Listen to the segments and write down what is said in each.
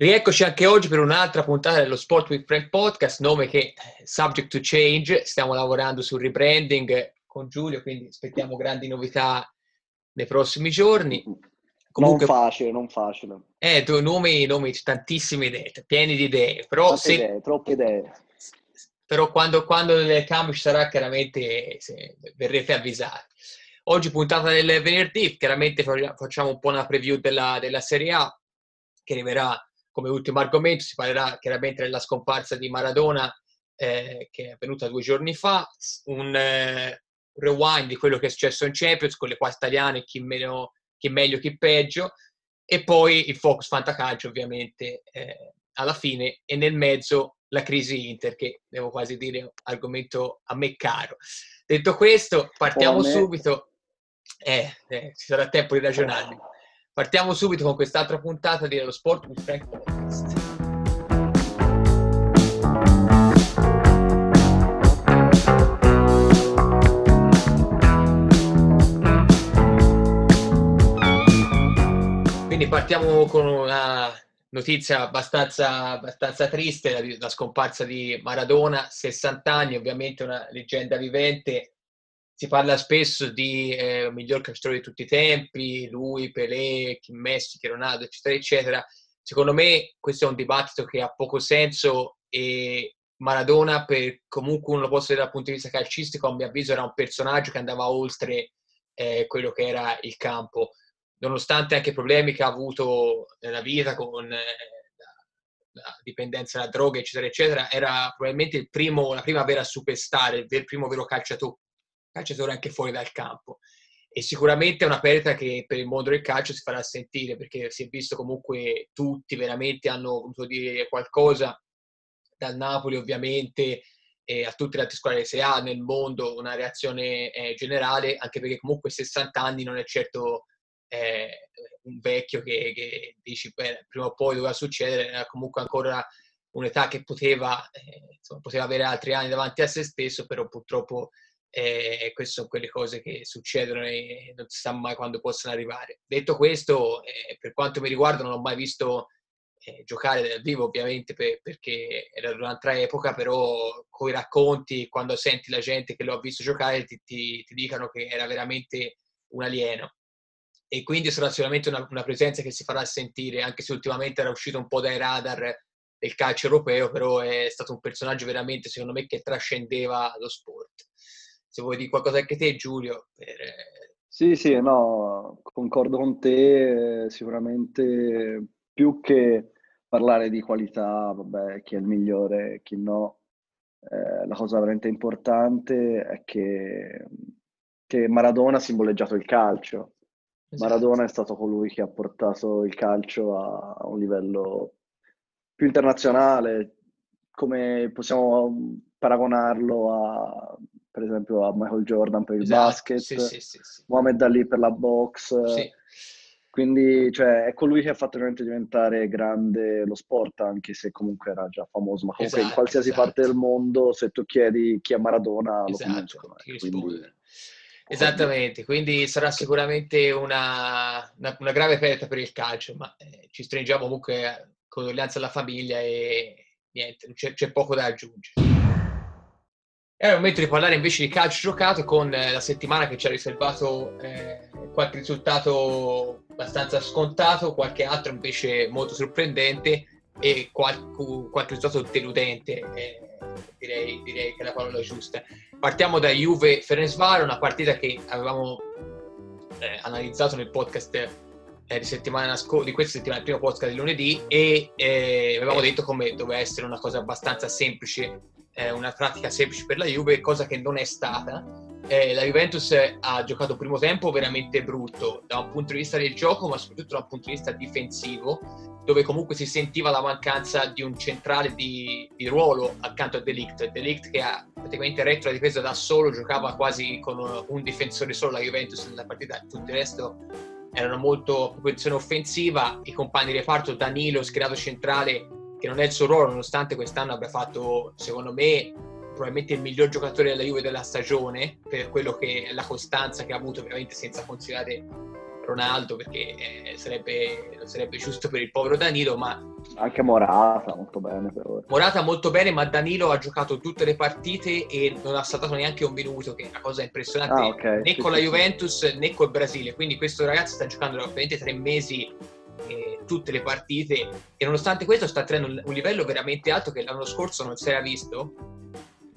Rieccoci anche oggi per un'altra puntata dello Sport with Frank Podcast, nome che subject to change, stiamo lavorando sul rebranding con Giulio, quindi aspettiamo grandi novità nei prossimi giorni. Comunque, non facile, non facile. Eh, tu, nomi, nomi, tantissime idee, pieni di idee, però se, idee, troppe idee. Però quando, quando il cambio ci sarà, chiaramente verrete avvisati. Oggi puntata del venerdì, chiaramente facciamo un po' una preview della, della Serie A, che arriverà come ultimo argomento si parlerà chiaramente della scomparsa di Maradona eh, che è avvenuta due giorni fa, un eh, rewind di quello che è successo in Champions con le quattro italiane, chi, meno, chi meglio, chi peggio, e poi il focus fantacalcio ovviamente eh, alla fine e nel mezzo la crisi Inter che devo quasi dire argomento a me caro. Detto questo, partiamo subito. Eh, eh, ci sarà tempo di ragionare. Partiamo subito con quest'altra puntata di Lo Sport with Frank Podcast. Quindi partiamo con una notizia abbastanza, abbastanza triste, la, la scomparsa di Maradona, 60 anni, ovviamente una leggenda vivente, si parla spesso di eh, miglior calciatore di tutti i tempi, lui, Pelé, Kim Messi, Ronaldo, eccetera, eccetera. Secondo me questo è un dibattito che ha poco senso e Maradona, per comunque uno lo posso vedere dal punto di vista calcistico, a mio avviso era un personaggio che andava oltre eh, quello che era il campo, nonostante anche i problemi che ha avuto nella vita con eh, dipendenza da droghe, eccetera, eccetera, era probabilmente il primo, la prima vera superstar, il primo vero calciatore calciatore anche fuori dal campo. E sicuramente è una perdita che per il mondo del calcio si farà sentire perché si è visto comunque tutti veramente hanno voluto dire qualcosa, dal Napoli ovviamente e a tutte le altre squadre se ha nel mondo una reazione eh, generale, anche perché comunque 60 anni non è certo eh, un vecchio che, che dici beh, prima o poi doveva succedere, era comunque ancora un'età che poteva, eh, insomma, poteva avere altri anni davanti a se stesso, però purtroppo e queste sono quelle cose che succedono e non si sa mai quando possono arrivare. Detto questo, eh, per quanto mi riguarda, non ho mai visto eh, giocare dal vivo, ovviamente, per, perché era un'altra epoca, però con i racconti, quando senti la gente che lo ha visto giocare, ti, ti, ti dicono che era veramente un alieno. E quindi sarà sicuramente una, una presenza che si farà sentire, anche se ultimamente era uscito un po' dai radar del calcio europeo, però è stato un personaggio veramente, secondo me, che trascendeva lo sport se vuoi dire qualcosa anche te Giulio. Per... Sì, sì, no, concordo con te, sicuramente più che parlare di qualità, vabbè, chi è il migliore, chi no, eh, la cosa veramente importante è che, che Maradona ha simboleggiato il calcio. Esatto. Maradona è stato colui che ha portato il calcio a, a un livello più internazionale, come possiamo paragonarlo a per esempio a Michael Jordan per il esatto, basket, sì, sì, sì, sì. Mohamed Ali per la box. Sì. Quindi cioè, è colui che ha fatto veramente diventare grande lo sport, anche se comunque era già famoso, ma comunque esatto, in qualsiasi esatto. parte del mondo, se tu chiedi chi è Maradona, lo esatto, conoscono. Quindi... Esattamente, quindi sarà sicuramente una, una, una, grave perdita per il calcio, ma eh, ci stringiamo comunque condoglianze alla famiglia e niente, c'è, c'è poco da aggiungere. È il momento di parlare invece di calcio giocato con eh, la settimana che ci ha riservato eh, qualche risultato abbastanza scontato, qualche altro invece molto sorprendente e qualche, qualche risultato deludente, eh, direi, direi, che è la parola giusta. Partiamo da Juve Ferencvaro, una partita che avevamo eh, analizzato nel podcast eh, di, settimana di questa settimana, il primo podcast di lunedì, e eh, avevamo detto come doveva essere una cosa abbastanza semplice eh, una pratica semplice per la Juve, cosa che non è stata. Eh, la Juventus ha giocato il primo tempo veramente brutto da un punto di vista del gioco, ma soprattutto da un punto di vista difensivo, dove comunque si sentiva la mancanza di un centrale di, di ruolo accanto a Delict. Delict che ha praticamente retto la difesa da solo, giocava quasi con un difensore solo la Juventus nella partita, tutto il resto erano molto a posizione offensiva, i compagni di reparto Danilo schierato centrale che non è il suo ruolo, nonostante quest'anno abbia fatto, secondo me, probabilmente il miglior giocatore della Juve della stagione, per quello che è la costanza che ha avuto, ovviamente senza considerare Ronaldo perché eh, sarebbe, non sarebbe giusto per il povero Danilo, ma... Anche Morata molto bene per ora. Morata molto bene, ma Danilo ha giocato tutte le partite e non ha saltato neanche un minuto, che è una cosa impressionante, ah, okay. né sì, con sì, la Juventus sì. né col Brasile, quindi questo ragazzo sta giocando veramente tre mesi eh, tutte le partite e nonostante questo sta tenendo un livello veramente alto che l'anno scorso non si era visto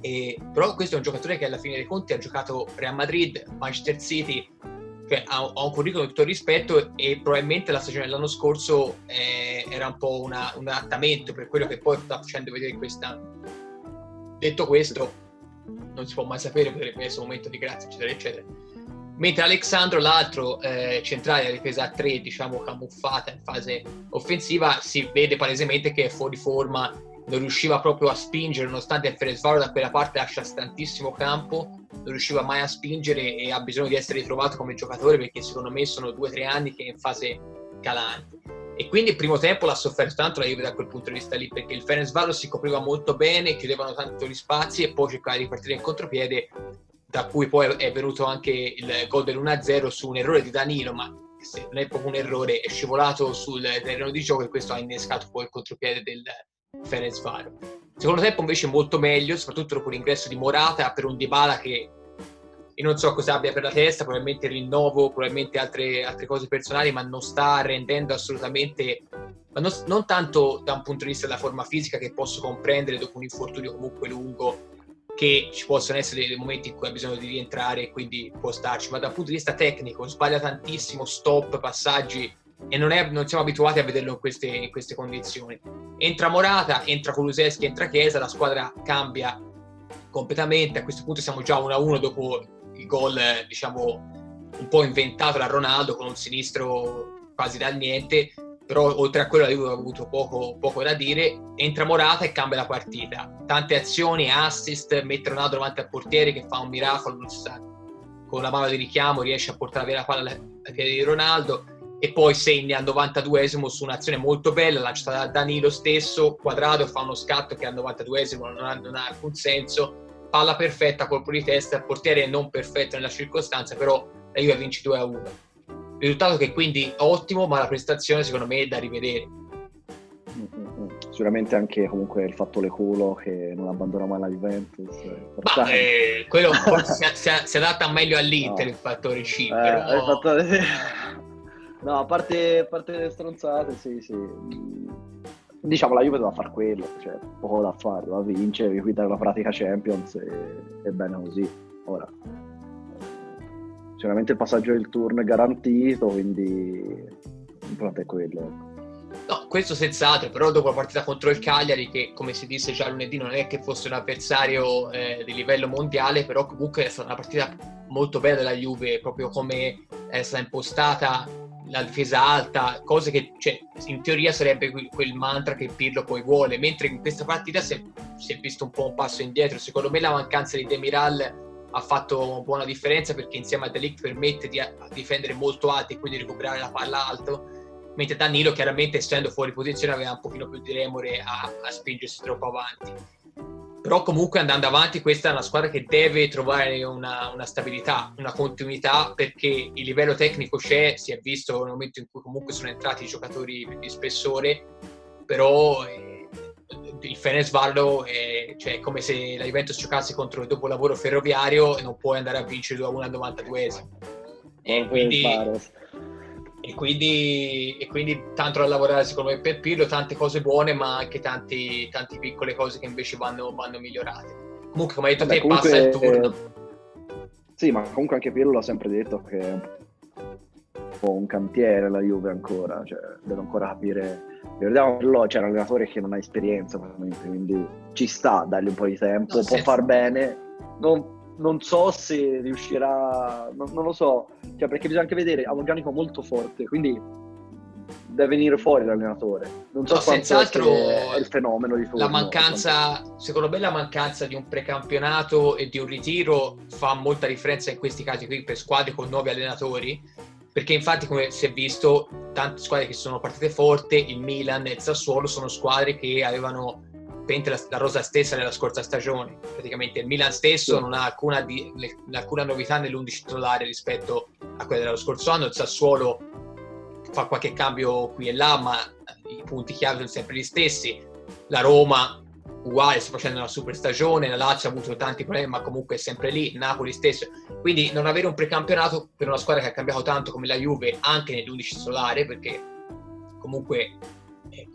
e, però questo è un giocatore che alla fine dei conti ha giocato Real Madrid, Manchester City, cioè ha, ha un curriculum di tutto rispetto e probabilmente la stagione dell'anno scorso eh, era un po' una, un adattamento per quello che poi sta facendo vedere quest'anno. Detto questo, non si può mai sapere, potrebbe essere un momento di grazia, eccetera, eccetera. Mentre Alexandro, l'altro eh, centrale della difesa a 3, diciamo camuffata in fase offensiva, si vede palesemente che è fuori forma non riusciva proprio a spingere, nonostante il Feresvaro da quella parte lascia tantissimo campo, non riusciva mai a spingere e ha bisogno di essere ritrovato come giocatore perché secondo me sono due o tre anni che è in fase calante. E quindi il primo tempo l'ha sofferto tanto la Juve da quel punto di vista lì, perché il Ferencváros si copriva molto bene, chiudevano tanto gli spazi e poi cercava di partire in contropiede, da cui poi è venuto anche il gol dell'1-0 su un errore di Danilo, ma non è proprio un errore, è scivolato sul terreno di gioco e questo ha innescato poi il contropiede del, Ferenc Varo. Secondo tempo invece molto meglio, soprattutto dopo l'ingresso di Morata per un Dybala che io non so cosa abbia per la testa, probabilmente rinnovo, probabilmente altre, altre cose personali, ma non sta rendendo assolutamente, non, non, tanto da un punto di vista della forma fisica che posso comprendere dopo un infortunio comunque lungo, che ci possono essere dei momenti in cui ha bisogno di rientrare e quindi può starci, ma dal punto di vista tecnico sbaglia tantissimo, stop, passaggi e non, è, non, siamo abituati a vederlo in queste, in queste, condizioni. Entra Morata, entra Kuluseschi, entra Chiesa, la squadra cambia completamente. A questo punto siamo già 1-1 dopo il gol, diciamo, un po' inventato da Ronaldo con un sinistro quasi dal niente. Però oltre a quello la Juve ha avuto poco, poco, da dire. Entra Morata e cambia la partita. Tante azioni, assist, mette Ronaldo davanti al portiere che fa un miracolo, con la mano di richiamo riesce a portare via la palla ai piedi di Ronaldo e poi segna al 92esimo su un'azione molto bella lanciata da Danilo stesso, quadrato fa uno scatto che al 92esimo non ha, non ha alcun senso, palla perfetta, colpo di testa, portiere non perfetto nella circostanza, però la Juve vince 2 a 1. Risultato che quindi ottimo, ma la prestazione secondo me è da rivedere. Sicuramente anche comunque il fattore culo che non abbandona mai la Juventus. Ma, eh, quello forse si, si, adatta meglio all'Inter no. il fattore C. Eh, però... il fattore... No, a parte, a parte le stronzate, sì, sì. Diciamo, la Juve doveva fare quello, cioè, poco da fare, doveva vincere, guidare la pratica Champions e, e bene così. Ora, sicuramente il passaggio del turno è garantito, quindi l'importante è quello. Ecco. No, questo senz'altro, però dopo la partita contro il Cagliari, che come si disse già lunedì non è che fosse un avversario eh, di livello mondiale, però comunque è stata una partita molto bella della Juve, proprio come è stata impostata la difesa alta, cose che cioè, in teoria sarebbe quel mantra che Pirlo poi vuole, mentre in questa partita si è, si è, visto un po' un passo indietro. Secondo me la mancanza di Demiral ha fatto buona differenza perché insieme a Delic permette di difendere molto alto e quindi recuperare la palla alto, mentre Danilo chiaramente essendo fuori posizione aveva un pochino più di remore a, a spingersi troppo avanti. Però comunque andando avanti questa è una squadra che deve trovare una, una, stabilità, una continuità perché il livello tecnico c'è, si è visto nel momento in cui comunque sono entrati i giocatori di spessore, però eh, il Fenesvallo è, cioè, è come se la Juventus giocasse contro il dopolavoro ferroviario e non puoi andare a vincere 2-1 al 92esimo. E quindi, e quindi, e quindi, tanto da lavorare secondo me per Pirlo, tante cose buone ma anche tanti, tante piccole cose che invece vanno, vanno migliorate. Comunque come hai detto Beh, te comunque, passa il turno. sì, ma comunque anche Pirlo l'ha sempre detto che è un po' un cantiere la Juve ancora, cioè deve ancora capire. Ricordiamo che c'è un allenatore che non ha esperienza, quindi ci sta, dargli un po' di tempo, no, può senza... far bene. Non, non so se riuscirà, non, non, lo so, cioè perché bisogna anche vedere, ha un organico molto forte, quindi deve venire fuori l'allenatore. Non so no, senz'altro è il fenomeno di turno. La mancanza, secondo me la mancanza di un precampionato e di un ritiro fa molta differenza in questi casi qui per squadre con nuovi allenatori, perché infatti come si è visto tante squadre che sono partite forte, il Milan e il Sassuolo sono squadre che avevano la, la, rosa stessa nella scorsa stagione. Praticamente il Milan stesso sì. non ha alcuna, di, alcuna novità nell'11 titolare rispetto a quella dello scorso anno. Il Sassuolo fa qualche cambio qui e là, ma i punti chiave sono sempre gli stessi. La Roma uguale, sta facendo una super stagione, la Lazio ha avuto tanti problemi, ma comunque è sempre lì, Napoli stesso. Quindi non avere un precampionato per una squadra che ha cambiato tanto come la Juve anche nell'11 solare, perché comunque eh,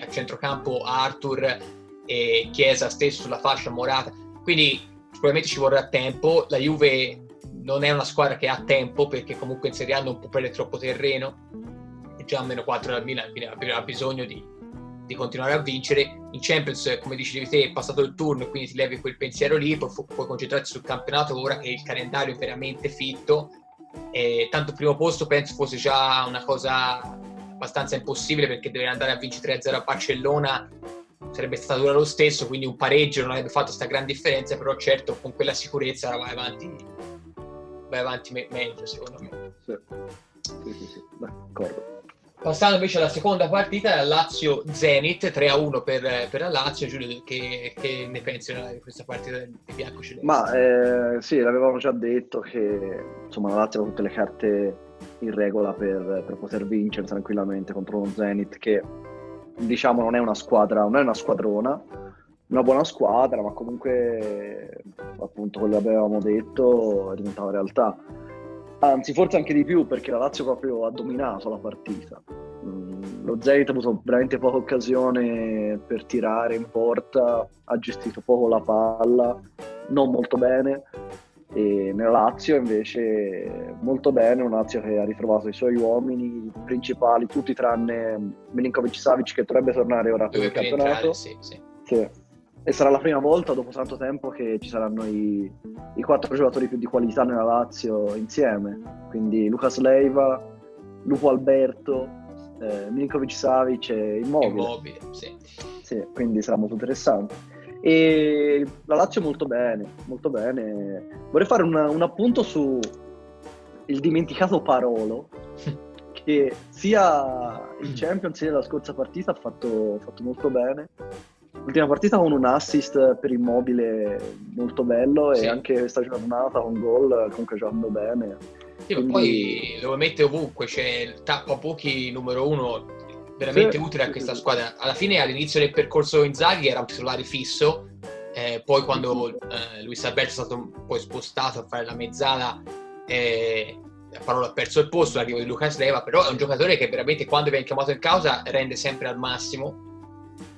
a centrocampo, Arthur e Chiesa stesso sulla fascia morata. Quindi sicuramente ci vorrà tempo. La Juve non è una squadra che ha tempo perché comunque in Serie A non troppo terreno. Già a meno 4 dal Milan, quindi ha bisogno di, di, continuare a vincere. In Champions, come dicevi te, è passato il turno, quindi ti levi quel pensiero lì, puoi, puoi concentrarti sul campionato ora che il calendario è veramente fitto. E tanto primo posto penso fosse già una cosa abbastanza impossibile perché deve andare a vincere 3-0 a Barcellona sarebbe stato dura lo stesso, quindi un pareggio non avrebbe fatto questa gran differenza, però certo con quella sicurezza vai avanti, vai avanti me- meglio secondo me. Sì, sì, sì, sì. d'accordo. Passando invece alla seconda partita, la Lazio-Zenit 3-1 per, per la Lazio. Giulio, che, che ne pensi di questa partita di bianco-celeste? Ma eh, sì, l'avevamo già detto che insomma, la Lazio ha tutte le carte in regola per, per poter vincere tranquillamente contro uno Zenit che diciamo non è una squadra, non è una squadrona, una buona squadra, ma comunque appunto quello che avevamo detto è diventata realtà. Anzi, forse anche di più perché la Lazio proprio ha dominato la partita. Mm, lo Zenit ha avuto veramente poca occasione per tirare in porta, ha gestito poco la palla, non molto bene e nella Lazio invece molto bene, una Lazio che ha ritrovato i suoi uomini principali, tutti tranne Milinkovic Savic che dovrebbe tornare ora per il campionato. Sì, sì. Sì. E sarà la prima volta dopo tanto tempo che ci saranno i, i quattro giocatori più di qualità nella Lazio insieme. Quindi Lucas Leiva, Lupo Alberto, eh, Milinkovic Savic e Immobile. Immobile, sì. sì. Quindi sarà molto interessante. E la Lazio molto bene, molto bene. Vorrei fare una, un appunto su il dimenticato Parolo, che sia in Champions sia la scorsa partita ha fatto, fatto molto bene. L'ultima partita con un assist per immobile molto bello sì. e anche questa giornata con gol comunque giocando bene. Sì, Quindi... poi lo mette ovunque, c'è il tappa pochi numero uno veramente sì, utile a questa squadra. Alla fine, all'inizio del percorso Inzaghi era un titolare fisso, eh, poi quando eh, Luis Alberto è stato poi spostato a fare la mezzala, eh, Parola ha perso il posto, l'arrivo di Lucas Leva, però è un giocatore che veramente quando viene chiamato in causa rende sempre al massimo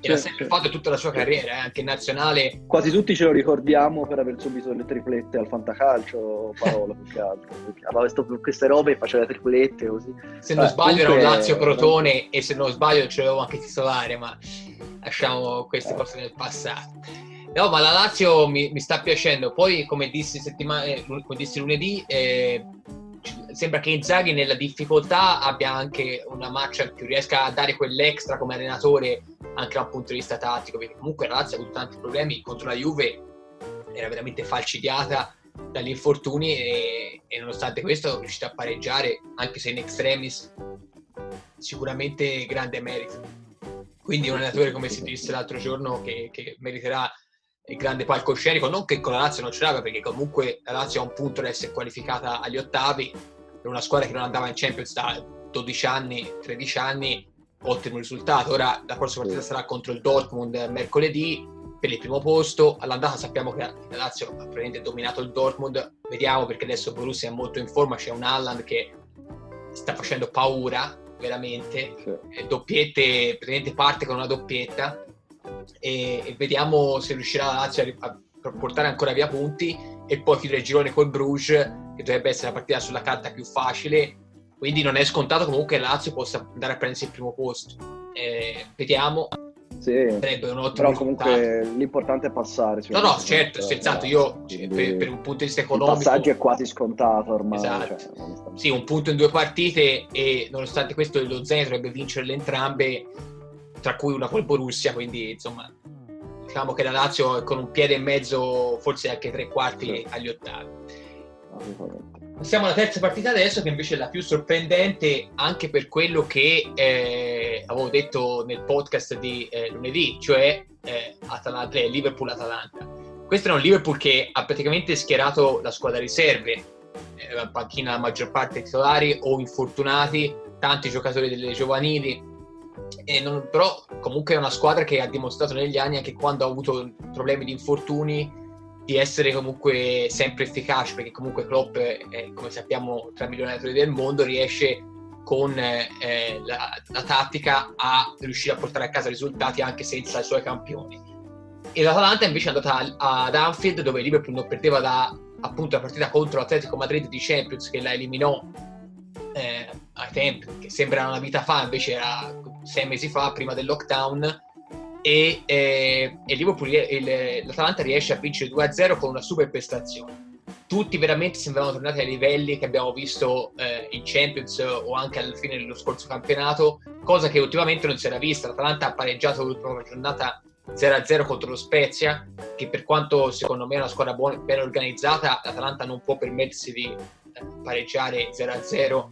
e l'ha sempre fatto tutta la sua carriera, eh, anche in nazionale. Quasi tutti ce lo ricordiamo per aver subito le triplette al fantacalcio, parola più che altro. Aveva queste robe e faceva le triplette così. Se non eh, sbaglio era un Lazio Crotone e se non sbaglio ce l'avevo anche titolare, ma lasciamo queste cose nel passato. No, ma la Lazio mi, mi sta piacendo. Poi, come dissi, eh, come dissi lunedì, eh, sembra che Inzaghi nella difficoltà abbia anche una marcia più, riesca a dare quell'extra come allenatore anche da un punto di vista tattico, perché comunque la Lazio ha avuto tanti problemi contro la Juve, era veramente falcidiata dagli infortuni e, e nonostante questo è riuscita a pareggiare, anche se in extremis, sicuramente grande merito. Quindi un allenatore, come si disse l'altro giorno, che, che meriterà il grande palcoscenico, non che con la Lazio non ce l'abbia, perché comunque la Lazio ha un punto da essere qualificata agli ottavi, per una squadra che non andava in Champions da 12 anni, 13 anni, ottimo risultato. Ora la prossima partita sarà contro il Dortmund mercoledì per il primo posto. All'andata sappiamo che la Lazio ha praticamente dominato il Dortmund. Vediamo perché adesso Borussia è molto in forma. C'è un Alland che sta facendo paura veramente. Sì. Doppiette, praticamente parte con una doppietta. E, e, vediamo se riuscirà la Lazio a, a portare ancora via punti e poi chiudere il girone col Bruges, che dovrebbe essere la partita sulla carta più facile quindi non è scontato comunque che Lazio possa andare a prendersi il primo posto. Eh, vediamo. Sì, sarebbe un ottimo però comunque risultato. l'importante è passare. No, no, certo, senz'altro. Io per, per, un punto di vista economico. Il passaggio è quasi scontato ormai. Esatto. Cioè, sì, un punto in due partite e nonostante questo lo Zenit dovrebbe vincere entrambe, tra cui una col Borussia, quindi insomma diciamo che la Lazio è con un piede e mezzo, forse anche tre quarti sì. agli ottavi. Passiamo alla terza partita adesso, che invece è la più sorprendente anche per quello che eh, avevo detto nel podcast di eh, lunedì, cioè eh, Atalanta, eh, Liverpool-Atalanta. Questo era un Liverpool che ha praticamente schierato la squadra riserve, eh, la panchina la maggior parte titolari o infortunati, tanti giocatori delle giovanili, non, però comunque è una squadra che ha dimostrato negli anni anche quando ha avuto problemi di infortuni di essere comunque sempre efficace perché comunque Klopp è, come sappiamo tra i migliori del mondo riesce con eh, la, la, tattica a riuscire a portare a casa risultati anche senza i suoi campioni. E l'Atalanta invece è andata ad Anfield dove Liverpool non perdeva da appunto la partita contro l'Atletico Madrid di Champions che la eliminò eh, ai tempi che sembra una vita fa invece era sei mesi fa prima del lockdown e, eh, e Liverpool, il, l'Atalanta riesce a vincere 2-0 con una super prestazione. Tutti veramente sembravano tornati ai livelli che abbiamo visto eh, in Champions o anche alla fine dello scorso campionato, cosa che ultimamente non si era vista. L'Atalanta ha pareggiato l'ultima giornata 0-0 contro lo Spezia, che per quanto secondo me è una squadra buona, ben organizzata, l'Atalanta non può permettersi di eh, pareggiare 0-0,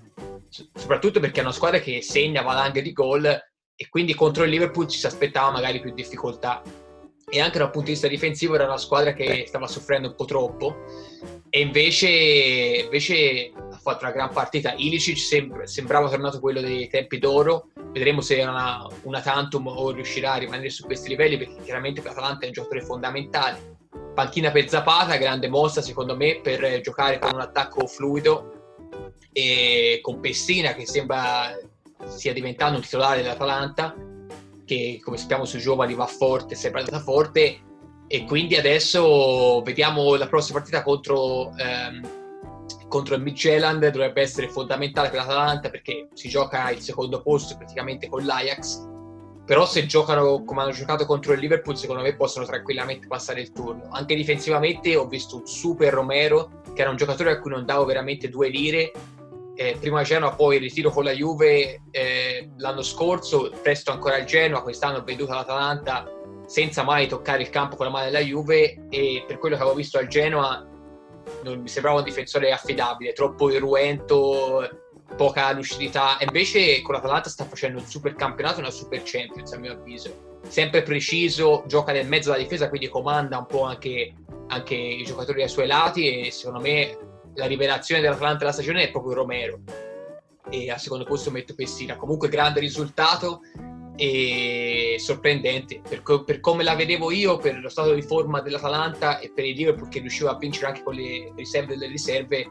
soprattutto perché è una squadra che segna valanghe di gol e quindi contro il Liverpool ci si aspettava magari più difficoltà. E anche dal punto di vista difensivo era una squadra che stava soffrendo un po' troppo. E invece, invece ha fatto una gran partita. Ilicic sem- sembrava tornato quello dei tempi d'oro. Vedremo se è una, una tantum o riuscirà a rimanere su questi livelli perché chiaramente per Atalanta è un giocatore fondamentale. Panchina per Zapata, grande mossa secondo me per giocare con un attacco fluido e con Pessina che sembra stia diventando un titolare dell'Atalanta, che come sappiamo sui giovani va forte, sempre andata forte, e quindi adesso vediamo la prossima partita contro, ehm, contro il Midtjylland, dovrebbe essere fondamentale per l'Atalanta perché si gioca il secondo posto praticamente con l'Ajax, però se giocano come hanno giocato contro il Liverpool secondo me possono tranquillamente passare il turno. Anche difensivamente ho visto un super Romero, che era un giocatore a cui non davo veramente due lire, eh, prima Genoa, poi il ritiro con la Juve eh, l'anno scorso, presto ancora il Genoa, quest'anno ho veduto l'Atalanta senza mai toccare il campo con la mano della Juve e per quello che avevo visto al Genoa non mi sembrava un difensore affidabile, troppo irruento, poca lucidità. Invece con l'Atalanta sta facendo un super campionato una super Champions, a mio avviso. Sempre preciso, gioca nel mezzo della difesa, quindi comanda un po' anche, anche i giocatori ai suoi lati e secondo me la rivelazione dell'Atlanta della stagione è proprio Romero. E al secondo posto metto Pessina. Comunque grande risultato e sorprendente. Per, co- per, come la vedevo io per lo stato di forma dell'Atalanta e per il Liverpool che riusciva a vincere anche con le riserve delle riserve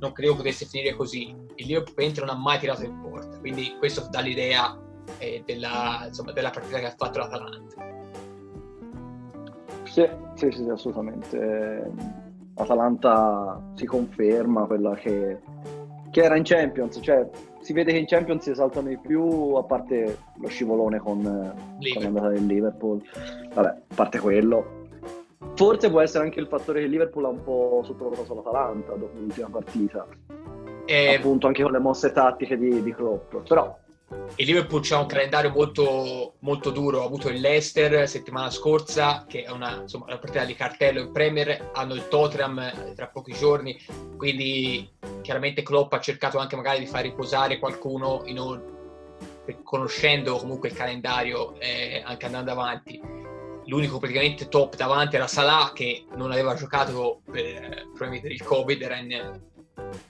non credevo potesse finire così. Il Liverpool non ha mai tirato in porta. Quindi questo dà l'idea eh, della, insomma, della partita che ha fatto l'Atalanta. Sì, sì, sì assolutamente Atalanta si conferma quella che, che, era in Champions, cioè si vede che in Champions si esaltano di più, a parte lo scivolone con, con l'andata del Liverpool, vabbè, a parte quello. Forse può essere anche il fattore che il Liverpool ha un po' sottovalutato l'Atalanta dopo l'ultima partita, e... appunto anche con le mosse tattiche di, di Klopp, però il Liverpool c'ha un calendario molto, molto duro, ha avuto il Leicester settimana scorsa, che è una, insomma, una partita di cartello in Premier, hanno il Tottenham eh, tra pochi giorni, quindi chiaramente Klopp ha cercato anche magari di far riposare qualcuno un, conoscendo comunque il calendario eh, anche andando avanti. L'unico praticamente top davanti era Salah che non aveva giocato per problemi per il Covid, era in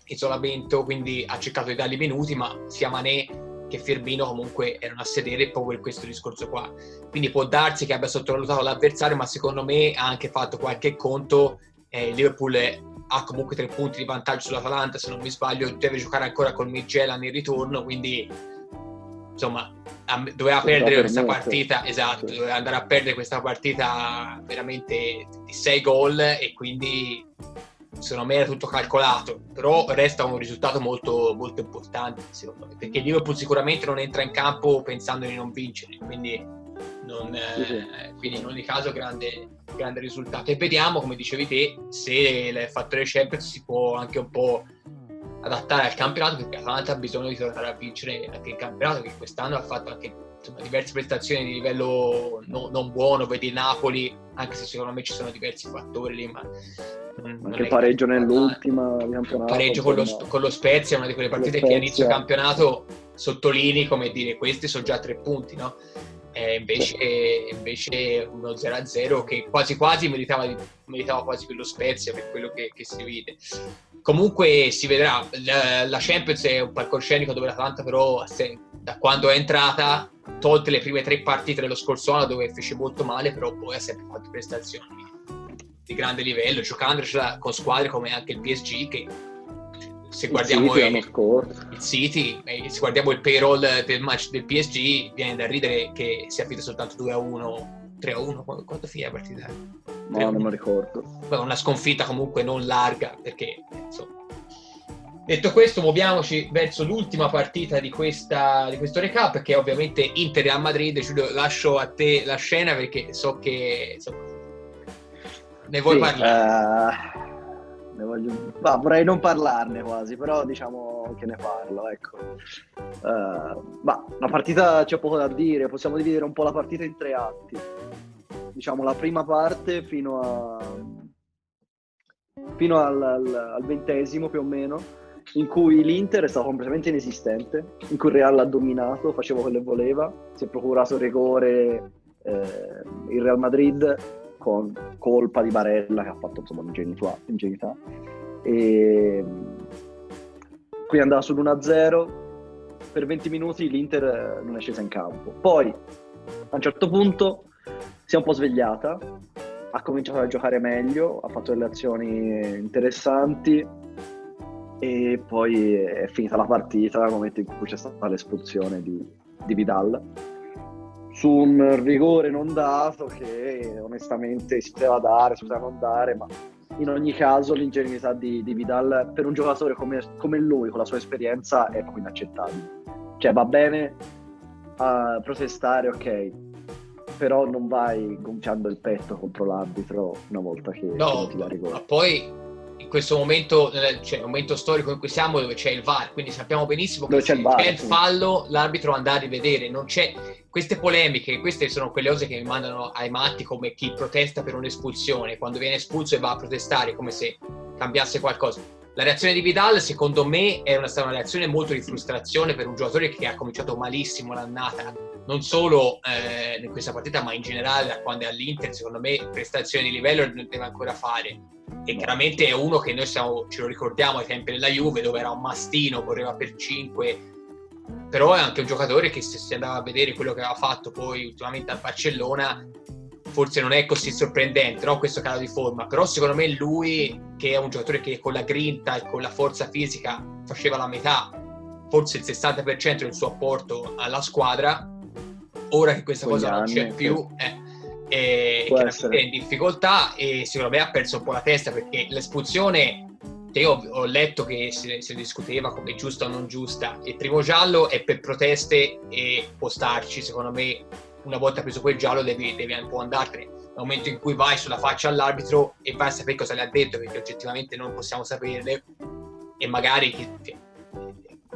isolamento, quindi ha cercato di dargli minuti, ma sia Mané che Firmino comunque erano a sedere proprio per questo discorso qua. Quindi può darsi che abbia sottovalutato l'avversario, ma secondo me ha anche fatto qualche conto. Eh, Liverpool ha comunque tre punti di vantaggio sull'Atalanta, se non mi sbaglio, deve giocare ancora con Migelan in ritorno, quindi insomma doveva perdere questa partita, esatto, doveva andare a perdere questa partita veramente di sei gol e quindi secondo me era tutto calcolato, però resta un risultato molto, molto importante secondo me, perché il Liverpool sicuramente non entra in campo pensando di non vincere, quindi, non, sì, sì. Eh, quindi in ogni caso grande, grande risultato. E vediamo, come dicevi te, se il fattore Champions si può anche un po' adattare al campionato, perché Atalanta ha bisogno di tornare a vincere anche il campionato, che quest'anno ha fatto anche insomma, diverse prestazioni di livello no, non buono, vedi Napoli, anche se secondo me ci sono diversi fattori lì, ma Anche il pareggio nell'ultima di campionato. Pareggio con lo, con lo, Spezia è una di quelle partite che a inizio campionato sottolinei come dire questi sono già tre punti, no? E invece, sì. invece uno 0-0 che quasi quasi meritava, meritava quasi quello Spezia per quello che, che si vede. Comunque si vedrà, la Champions è un palcoscenico dove l'Atalanta però da quando è entrata, tolte le prime tre partite dello scorso anno dove fece molto male, però poi ha sempre fatto prestazioni di grande livello, giocando con squadre come anche il PSG che se guardiamo il, il, il City, se guardiamo il payroll del match del PSG, viene da ridere che sia finito soltanto 2 a 1, 3 a 1, quanto fine la partita? No, non mi ricordo. Una sconfitta comunque non larga, perché insomma. Detto questo, muoviamoci verso l'ultima partita di, questa, di questo recap, che è ovviamente Inter a Madrid. Giulio, lascio a te la scena perché so che insomma, ne vuoi sì, parlare. Uh ne voglio... bah, vorrei non parlarne quasi, però diciamo che ne parlo, ecco. Uh, ma la partita c'è poco da dire, possiamo dividere un po' la partita in tre atti. Diciamo la prima parte fino a fino al, al, al ventesimo più o meno, in cui l'Inter è stato completamente inesistente, in cui il Real l'ha dominato, faceva quello che voleva, si è procurato il rigore eh, il Real Madrid con colpa di Barella che ha fatto insomma un'ingenuità. ingenuità. E qui andava sull'1-0, per 20 minuti l'Inter non è scesa in campo. Poi a un certo punto si è un po' svegliata, ha cominciato a giocare meglio, ha fatto delle azioni interessanti e poi è finita la partita nel momento in cui c'è stata l'espulsione di, di Vidal su un rigore non dato che onestamente si poteva dare, si poteva non dare, ma in ogni caso l'ingenuità di, di Vidal per un giocatore come, come, lui, con la sua esperienza, è proprio inaccettabile. Cioè va bene a protestare, ok, però non vai gonfiando il petto contro l'arbitro una volta che, no, che ti dà rigore. Ma poi questo momento, cioè il momento storico in cui siamo dove c'è il VAR, quindi sappiamo benissimo che c'è il, VAR, c'è il fallo l'arbitro andrà a rivedere, non c'è queste polemiche, queste sono quelle cose che mi mandano ai matti come chi protesta per un'espulsione, quando viene espulso e va a protestare come se cambiasse qualcosa. La reazione di Vidal, secondo me, è una, stata una reazione molto di frustrazione per un giocatore che ha cominciato malissimo l'annata, non solo eh, in questa partita, ma in generale da quando è all'Inter. Secondo me, prestazioni di livello non deve ancora fare. E chiaramente è uno che noi siamo, ce lo ricordiamo ai tempi della Juve, dove era un mastino, correva per 5, però è anche un giocatore che se si andava a vedere quello che aveva fatto poi ultimamente a Barcellona forse non è così sorprendente no? questo calo di forma però secondo me lui che è un giocatore che con la grinta e con la forza fisica faceva la metà forse il 60% del suo apporto alla squadra ora che questa cosa non c'è più eh, è, in difficoltà e secondo me ha perso un po' la testa perché l'espulsione io ho, letto che si, si, discuteva come giusta o non giusta. Il primo giallo è per proteste e può starci, secondo me, una volta preso quel giallo devi, devi un po' andartene. Nel momento in cui vai sulla faccia all'arbitro e vai a sapere cosa le ha detto, perché oggettivamente non possiamo saperle, e magari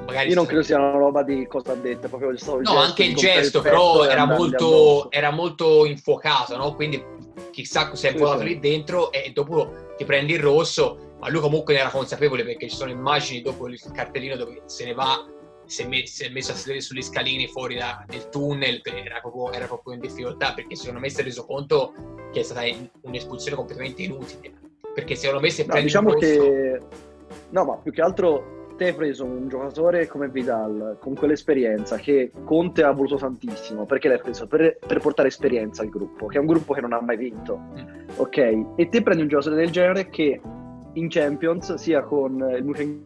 Magari Io non credo sia una roba di cosa ha detto, proprio il No, anche il gesto, però era molto, era molto, infuocato, no? Quindi chissà se è volato sì, lì dentro e dopo ti prendi il rosso ma lui comunque ne era consapevole perché ci sono immagini dopo il cartellino dove se ne va, si è, messo, si è messo a sedere sugli scalini fuori da, del tunnel, era proprio, era proprio, in difficoltà perché secondo me si è reso conto che è stata un'espulsione completamente inutile. Perché secondo me se no, diciamo rosso... che no, ma più che altro te hai preso un giocatore come Vidal con quell'esperienza che Conte ha voluto tantissimo perché l'hai preso per, per, portare esperienza al gruppo, che è un gruppo che non ha mai vinto, mm. ok? E te prendi un giocatore del genere che in Champions, sia con il München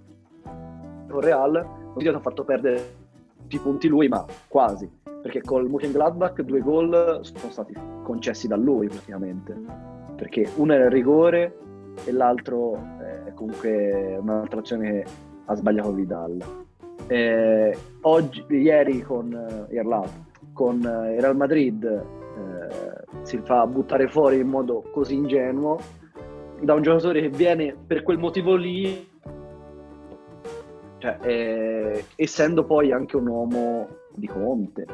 con Real, non ti ha fatto perdere tutti i punti lui, ma quasi, perché col München Gladbach due gol sono stati concessi da lui praticamente, perché uno era il rigore e l'altro è comunque un'altra azione ha sbagliato Vidal. Eh, oggi, ieri con eh, Irlato, con eh, il Real Madrid eh, si fa buttare fuori in modo così ingenuo da un giocatore che viene per quel motivo lì, cioè, eh, essendo poi anche un uomo di Conte.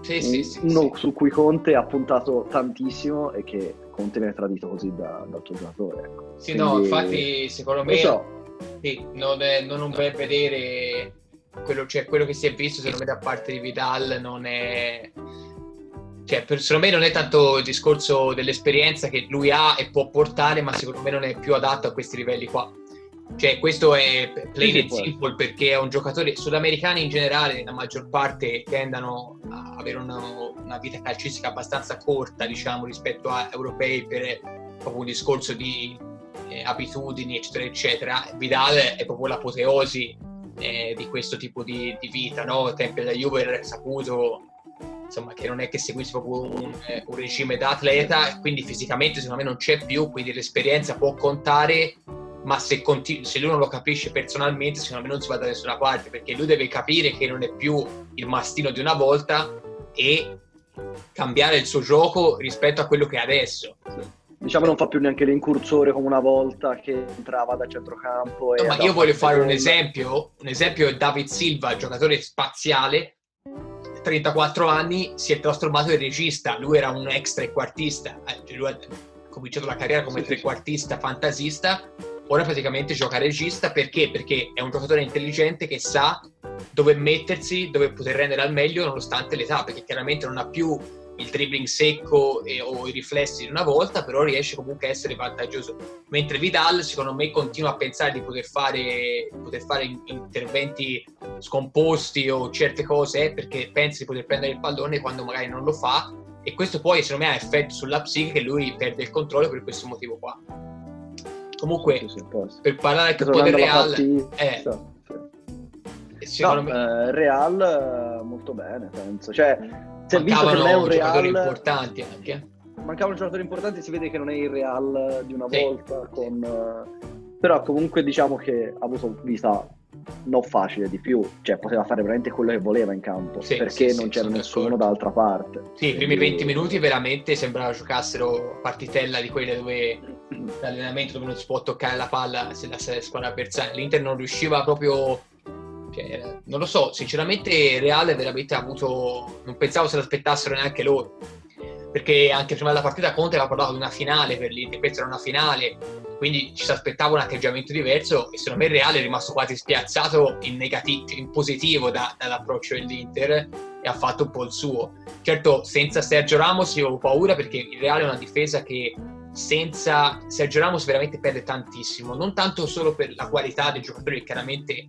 Sì, sì, sì, uno su cui Conte ha puntato tantissimo e che Conte viene tradito così da, dal tuo giocatore. Ecco. Sì, Quindi, no, infatti secondo me so. Sì, non, è, non un bel vedere quello, cioè, quello, che si è visto secondo me da parte di Vidal non è cioè, per, secondo me non è tanto il discorso dell'esperienza che lui ha e può portare, ma secondo me non è più adatto a questi livelli qua. Cioè, questo è plain and simple perché è un giocatore sudamericani in generale, la maggior parte tendono a avere una, una vita calcistica abbastanza corta, diciamo, rispetto a europei per proprio un discorso di eh, abitudini, eccetera, eccetera. Vidal è proprio l'apoteosi eh, di questo tipo di, di vita, no? Tempo da Juve saputo insomma, che non è che seguisse proprio un, eh, un regime da atleta, quindi fisicamente secondo me non c'è più, quindi l'esperienza può contare, ma se, continu- se, lui non lo capisce personalmente, secondo me non si va da nessuna parte, perché lui deve capire che non è più il mastino di una volta e cambiare il suo gioco rispetto a quello che è adesso. Diciamo non fa più neanche l'incursore come una volta che entrava da centrocampo. No, ma io voglio fare un esempio, un esempio è David Silva, giocatore spaziale, 34 anni si è trasformato in regista, lui era un ex trequartista, eh, lui ha cominciato la carriera come sì, trequartista, sì. fantasista, ora praticamente gioca regista perché? Perché è un giocatore intelligente che sa dove mettersi, dove poter rendere al meglio nonostante l'età, perché chiaramente non ha più il dribbling secco e, o i riflessi di una volta, però riesce comunque a essere vantaggioso. Mentre Vidal, secondo me, continua a pensare di poter fare, poter fare interventi scomposti o certe cose perché pensa di poter prendere il pallone quando magari non lo fa. E questo poi, secondo me, ha effetto sulla psiche che lui perde il controllo per questo motivo qua. Comunque, per parlare anche un po' del Real, eh, sì, no, me... eh, Real molto bene, penso. Cioè, è visto che non è un Real importanti anche. Mancavano giocatori importanti, si vede che non è il Real di una sì. volta con però comunque diciamo che ha avuto vita non facile di più, cioè poteva fare veramente quello che voleva in campo, sì, perché sì, non c'era nessuno d'altra parte. Sì, i primi 20 minuti veramente sembrava giocassero partitella di quelle dove l'allenamento dove non si può toccare la palla se la squadra avversaria. L'Inter non riusciva proprio cioè, non lo so, sinceramente Reale veramente ha avuto. Non pensavo se l'aspettassero neanche loro. Perché anche prima della partita Conte aveva parlato di una finale per l'Inter, questa era una finale, quindi ci si aspettava un atteggiamento diverso e secondo me Reale è rimasto quasi spiazzato in, negativo, in positivo da, dall'approccio dell'Inter e ha fatto un po' il suo. Certo, senza Sergio Ramos io ho paura perché il Reale è una difesa che senza Sergio Ramos veramente perde tantissimo, non tanto solo per la qualità dei giocatori che chiaramente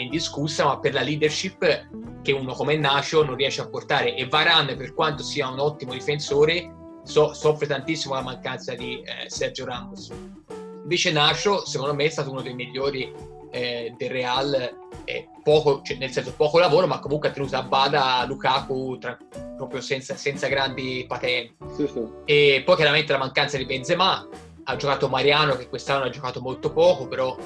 è indiscussa, ma per la leadership che uno come Nacio non riesce a portare. E Varane, per quanto sia un ottimo difensore, so, soffre tantissimo la mancanza di eh, Sergio Ramos. Invece Nacio, secondo me, è stato uno dei migliori eh, del Real, eh, poco, cioè, nel senso poco lavoro, ma comunque ha tenuto a bada Lukaku tra, proprio senza, senza grandi patenti. Sì, sì. E poi chiaramente la mancanza di Benzema, ha giocato Mariano che quest'anno ha giocato molto poco, però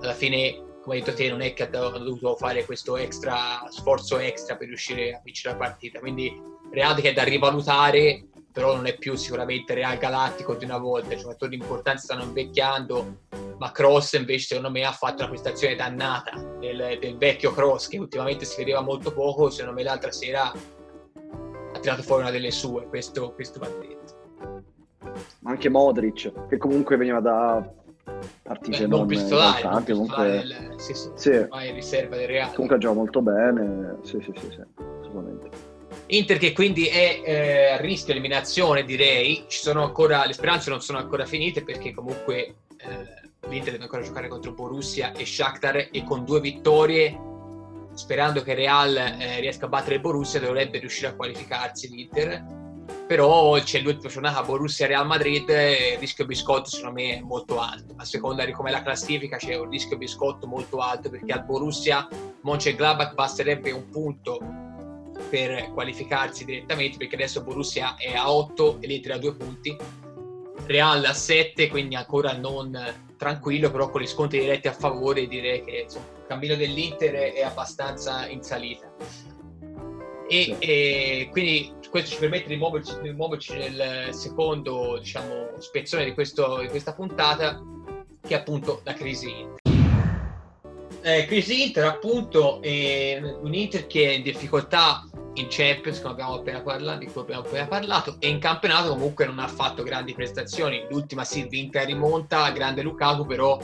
alla fine come hai detto te, non è che ha dovuto fare questo extra sforzo extra per riuscire a vincere la partita. Quindi Real che è da rivalutare, però non è più sicuramente Real Galattico di una volta. I giocatori importanti stanno invecchiando, ma Cross invece secondo me ha fatto una prestazione dannata del, del vecchio Cross che ultimamente si vedeva molto poco. Secondo me l'altra sera ha tirato fuori una delle sue, questo, questo va detto. Anche Modric, che comunque veniva da partite Beh, non, non pistolare, importanti, non comunque del, sì, sì, sì. riserva del Real. Comunque gioca molto bene, sì, sì, sì, sì assolutamente. Inter che quindi è eh, a rischio eliminazione direi, ci sono ancora, le speranze non sono ancora finite perché comunque eh, l'Inter deve ancora giocare contro Borussia e Shakhtar e con due vittorie sperando che Real eh, riesca a battere Borussia dovrebbe riuscire a qualificarsi l'Inter però c'è l'ultima giornata Borussia-Real Madrid il rischio biscotto secondo me è molto alto. A seconda di come la classifica c'è un rischio biscotto molto alto perché al Borussia Mönchengladbach basterebbe un punto per qualificarsi direttamente perché adesso Borussia è a 8 e l'Inter a 2 punti. Real a 7 quindi ancora non tranquillo però con gli sconti diretti a favore direi che insomma, il cammino dell'Inter è abbastanza in salita. E, sì. e, quindi questo ci permette di muoverci, di muoverci nel secondo diciamo, spezzone di, questo, di, questa puntata che è appunto la crisi Inter. Eh, crisi Inter appunto è un Inter che è in difficoltà in Champions, parlato, di cui abbiamo appena parlato, e in campionato comunque non ha fatto grandi prestazioni. L'ultima si vinta e rimonta, grande Lukaku, però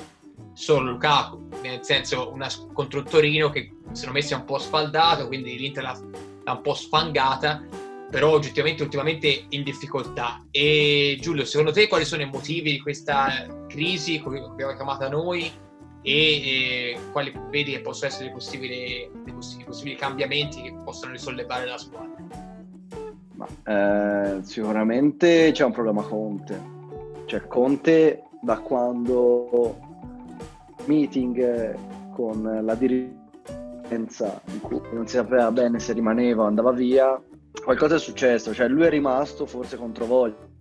solo Lukaku, nel senso una, contro il Torino che secondo me si è un po' sfaldato, quindi l'Inter l'ha, l'ha un po' sfangata, però oggettivamente ultimamente in difficoltà. E Giulio, secondo te quali sono i motivi di questa crisi, come abbiamo chiamata noi, e, e quali vedi che possono essere i possibili, possibili, cambiamenti che possono risollevare la squadra? Ma, eh, sicuramente c'è un problema Conte. Cioè Conte da quando meeting con la dirigenza in cui non si sapeva bene se rimaneva o andava via, qualcosa è successo, cioè lui è rimasto forse contro voglia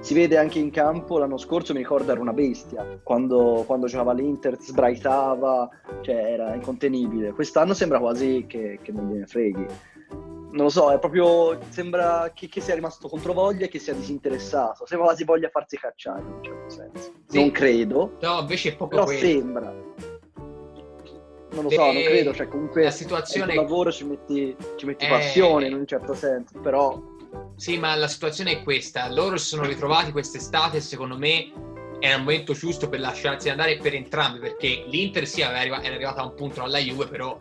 si vede anche in campo l'anno scorso mi ricordo era una bestia quando, quando giocava l'Inter sbraitava cioè era incontenibile quest'anno sembra quasi che, che non gliene freghi non lo so, è proprio sembra che, che, sia rimasto contro voglia e che sia disinteressato. Sembra quasi voglia farsi cacciare in un certo senso. Sì. Non credo. No, invece è proprio però quello. sembra. Non lo e... so, non credo. Cioè, comunque la situazione... al lavoro ci metti, ci metti è... passione in un certo senso, però sì, ma la situazione è questa. Loro si sono ritrovati quest'estate e secondo me era il momento giusto per lasciarsi andare per entrambi, perché l'Inter sì era arrivata a un punto alla Juve, però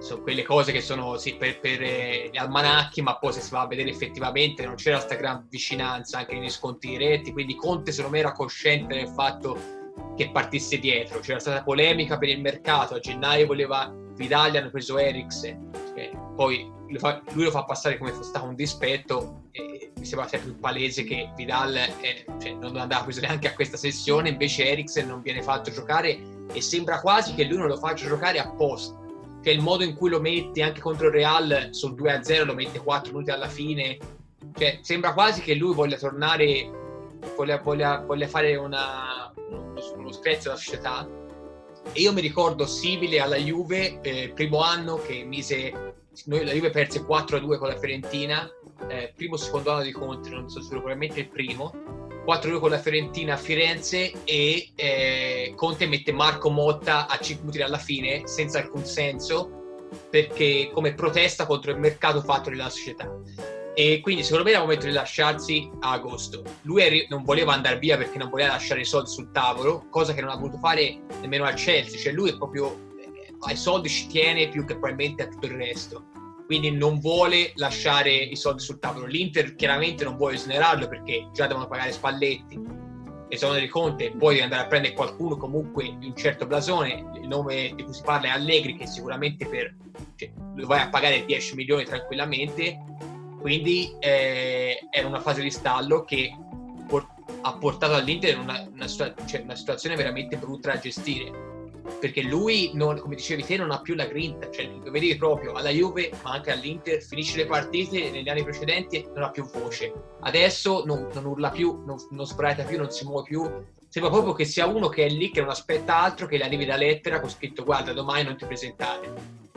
sono quelle cose che sono sì, per, per eh, gli almanacchi, ma poi se si va a vedere effettivamente non c'era questa gran vicinanza anche negli sconti diretti, quindi Conte secondo me era cosciente del fatto che partisse dietro, c'era stata polemica per il mercato, a gennaio voleva Vidal, hanno preso Eriksen, poi lo fa, lui lo fa passare come fosse stato un dispetto e mi sembra sempre più palese che Vidal è, cioè, non andava preso neanche a questa sessione invece Eriksen non viene fatto giocare e sembra quasi che lui non lo faccia giocare apposta. Cioè il modo in cui lo mette anche contro il Real sul 2-0 lo mette 4 minuti alla fine. Cioè sembra quasi che lui voglia tornare voglia, voglia, voglia fare una, uno, uno screzio alla società e io mi ricordo simile alla Juve eh, primo anno che mise noi, la Juve perse 4-2 con la Fiorentina, eh, primo secondo anno di Conte, non so sicuro, probabilmente il primo. 4-2 con la Fiorentina a Firenze e eh, Conte mette Marco Motta a 5 minuti alla fine senza alcun senso perché come protesta contro il mercato fatto della società e quindi secondo me era il momento di lasciarsi a agosto lui eri- non voleva andare via perché non voleva lasciare i soldi sul tavolo cosa che non ha voluto fare nemmeno al Chelsea cioè lui è proprio ai soldi ci tiene più che probabilmente a tutto il resto. Quindi non vuole lasciare i soldi sul tavolo. L'Inter chiaramente non vuole esonerarlo perché già devono pagare Spalletti. Esonero di Conte, poi devi andare a prendere qualcuno comunque di un certo blasone. Il nome di cui si parla è Allegri, che sicuramente per, cioè, lo vai a pagare 10 milioni tranquillamente. Quindi eh, era una fase di stallo che por- ha portato all'Inter in una, una, cioè una situazione veramente brutta da gestire perché lui, non, come dicevi te, non ha più la grinta, cioè lo vedi proprio alla Juve, ma anche all'Inter, finisce le partite negli anni precedenti e non ha più voce. Adesso non, non urla più, non, non sbraita più, non si muove più. Sembra proprio che sia uno che è lì, che non aspetta altro, che le arrivi la lettera con scritto guarda domani non ti presentare.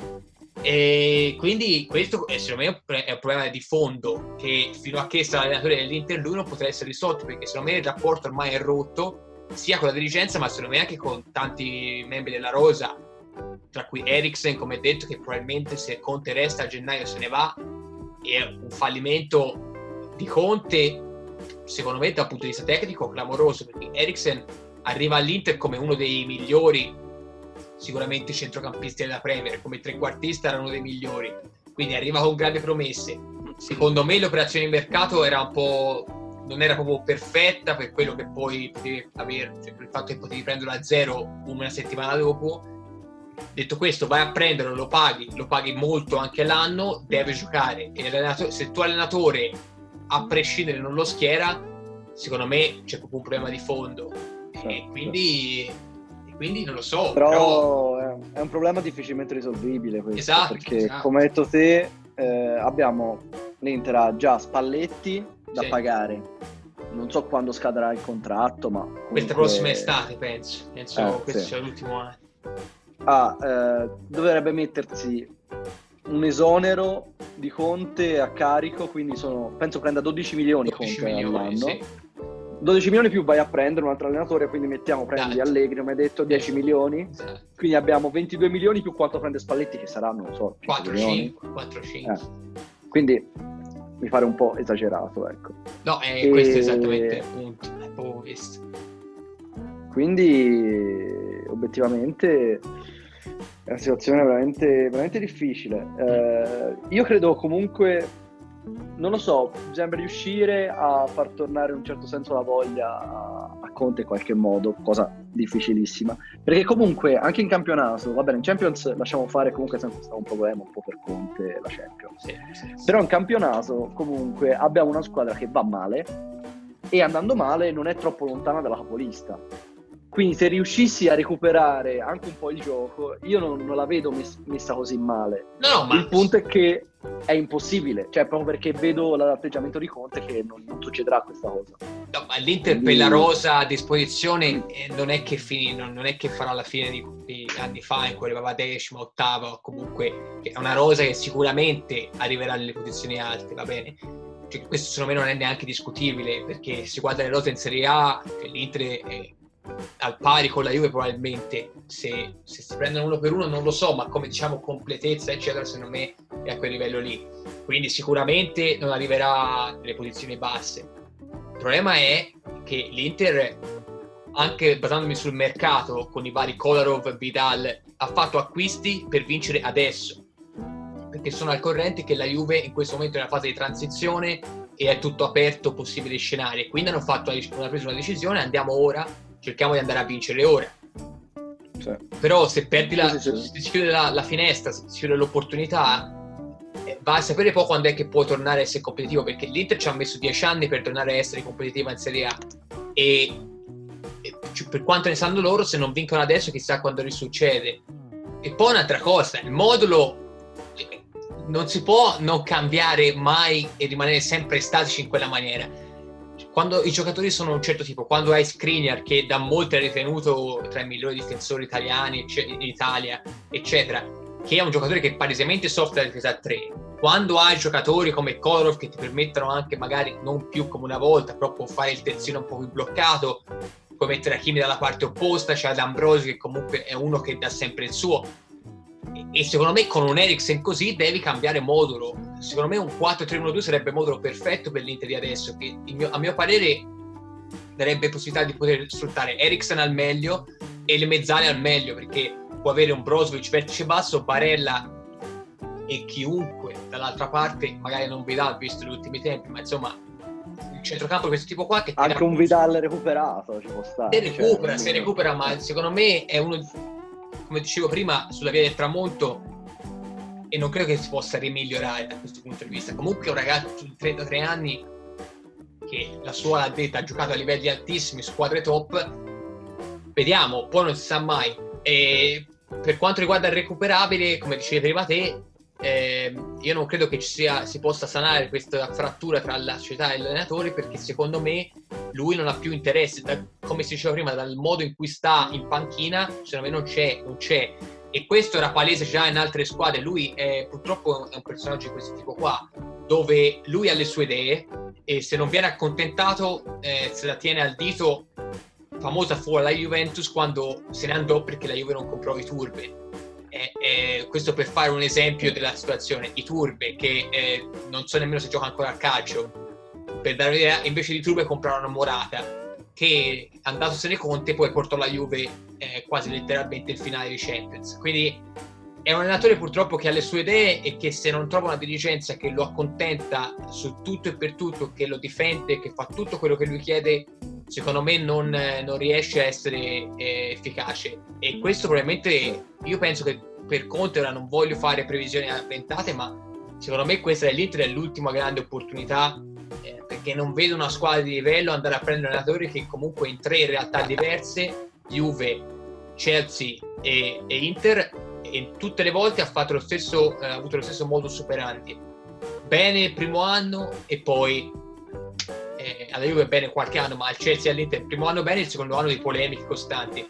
E quindi questo è, secondo me è un problema di fondo che fino a che sarà l'allenatore dell'Inter lui non potrà essere risolto perché secondo me il rapporto ormai è rotto sia con la dirigenza ma secondo me anche con tanti membri della Rosa tra cui Eriksen come detto che probabilmente se Conte resta a gennaio se ne va è un fallimento di Conte secondo me dal punto di vista tecnico clamoroso perché Eriksen arriva all'Inter come uno dei migliori sicuramente centrocampisti della Premier come trequartista era uno dei migliori quindi arriva con grandi promesse secondo me l'operazione di mercato era un po' non era proprio perfetta per quello che poi potevi avere, cioè per il fatto che potevi prenderlo a zero una settimana dopo. Detto questo, vai a prenderlo, lo paghi, lo paghi molto anche l'anno, deve giocare. E se tu allenatore, a prescindere, non lo schiera, secondo me c'è proprio un problema di fondo. Certo. E quindi, quindi non lo so. Però, però... è un problema difficilmente risolvibile questo, esatto, perché esatto. come hai detto te, eh, abbiamo l'Inter ha già Spalletti da sì. pagare. Non so quando scadrà il contratto, ma... Comunque... Questa prossima estate, penso. Penso eh, questo sì. sia l'ultimo anno. Ah, eh, dovrebbe mettersi un esonero di Conte a carico, quindi sono, penso prenda 12 milioni 12 Conte milioni, all'anno. Sì. 12 milioni più vai a prendere un altro allenatore, quindi mettiamo, prendi esatto. Allegri, come hai detto, 10 milioni. Esatto. Quindi abbiamo 22 milioni più quanto prende Spalletti, che saranno, non so, 4-5. 4-5. Eh. Quindi mi pare un po' esagerato, ecco. No, eh, e... questo è esattamente il punto, l'avevo visto. Quindi, obiettivamente, è una situazione veramente, veramente difficile. Eh, io credo comunque non lo so, sembra riuscire a far tornare in un certo senso la voglia a Conte in qualche modo, cosa difficilissima. Perché comunque anche in campionato, va bene, in Champions lasciamo fare comunque sempre stato un problema un po' per Conte la Champions. Sì, sì, sì. Però in campionato comunque abbiamo una squadra che va male e andando male non è troppo lontana dalla capolista. Quindi se riuscissi a recuperare anche un po' il gioco, io non, non la vedo mess- messa così male. No, ma... Il punto è che è impossibile, cioè proprio perché vedo l'atteggiamento di Conte che non, non succederà questa cosa. No, ma l'Inter Quindi... per la rosa a disposizione eh, non, è che fini, non, non, è che farà la fine di, di anni fa in cui arrivava decima, ottava, o comunque è una rosa che sicuramente arriverà nelle posizioni alte, va bene? Cioè, questo secondo me non è neanche discutibile perché se guarda le rose in Serie A, cioè, l'Inter è al pari con la Juve probabilmente se, se, si prendono uno per uno non lo so ma come diciamo completezza eccetera secondo me è a quel livello lì. Quindi sicuramente non arriverà nelle posizioni basse. Il problema è che l'Inter anche basandomi sul mercato con i vari Kolarov Vidal ha fatto acquisti per vincere adesso. Perché sono al corrente che la Juve in questo momento è in una fase di transizione e è tutto aperto possibili scenari. Quindi hanno fatto una, preso una decisione andiamo ora cerchiamo di andare a vincere ora. Sì. Però se perdi la, sì, sì. chiude la, la, finestra, si chiude l'opportunità, eh, va a sapere poi quando è che può tornare a essere competitivo, perché l'Inter ci ha messo dieci anni per tornare a essere competitiva in Serie A e, e per quanto ne sanno loro, se non vincono adesso chissà quando risuccede. E poi un'altra cosa, il modulo eh, non si può non cambiare mai e rimanere sempre statici in quella maniera quando i giocatori sono un certo tipo, quando hai Skriniar che da molti è ritenuto tra i migliori difensori italiani in Italia, eccetera, che è un giocatore che palesemente soffre la difesa a 3, quando hai giocatori come Korov che ti permettono anche magari non più come una volta, però può fare il terzino un po' più bloccato, puoi mettere Hakimi dalla parte opposta, c'è D'Ambrosio che comunque è uno che dà sempre il suo, e secondo me con un Eriksen così devi cambiare modulo. Secondo me un 4-3-1-2 sarebbe il modulo perfetto per l'Inter di adesso, che mio, a mio parere darebbe possibilità di poter sfruttare Eriksen al meglio e le mezzane al meglio, perché può avere un Brozovic vertice basso, Barella e chiunque dall'altra parte, magari non Vidal visto gli ultimi tempi, ma insomma il centrocampo di questo tipo qua che anche un Vidal recuperato ci può stare. Se recupera, cioè, se recupera, ma secondo me è uno come dicevo prima, sulla via del tramonto e non credo che si possa rimigliorare da questo punto di vista. Comunque un ragazzo di 33 anni che la sua l'ha detta, ha giocato a livelli altissimi, squadre top, vediamo, poi non si sa mai. E per quanto riguarda il recuperabile, come dicevi prima te, eh, io non credo che sia, si possa sanare questa frattura tra la società e l'allenatore perché secondo me lui non ha più interesse, da, come si diceva prima, dal modo in cui sta in panchina, secondo me non c'è, non c'è. E questo era palese già in altre squadre. Lui è, purtroppo è un personaggio di questo tipo qua, dove lui ha le sue idee e se non viene accontentato eh, se la tiene al dito. Famosa fu la Juventus quando se ne andò perché la Juve non comprò i turbe eh, eh, questo per fare un esempio della situazione, i Turbe che eh, non so nemmeno se gioca ancora a calcio, per dare un'idea, invece di Turbe comprarono Morata, che andatosene Conte poi portò la Juve eh, quasi letteralmente in finale di Champions. Quindi è un allenatore purtroppo che ha le sue idee e che se non trova una dirigenza che lo accontenta su tutto e per tutto, che lo difende, che fa tutto quello che lui chiede, secondo me non, non riesce a essere eh, efficace. E questo probabilmente io penso che per Conte ora non voglio fare previsioni avventate, ma secondo me questa dell'Inter è l'ultima grande opportunità eh, perché non vedo una squadra di livello andare a prendere allenatori che comunque in tre realtà diverse, Juve, Chelsea e, e Inter, e tutte le volte ha, fatto lo stesso, eh, avuto lo stesso modo superante. Bene il primo anno e poi eh, alla Juve bene qualche anno, ma al Chelsea e all'Inter il primo anno bene, il secondo anno di polemiche costanti.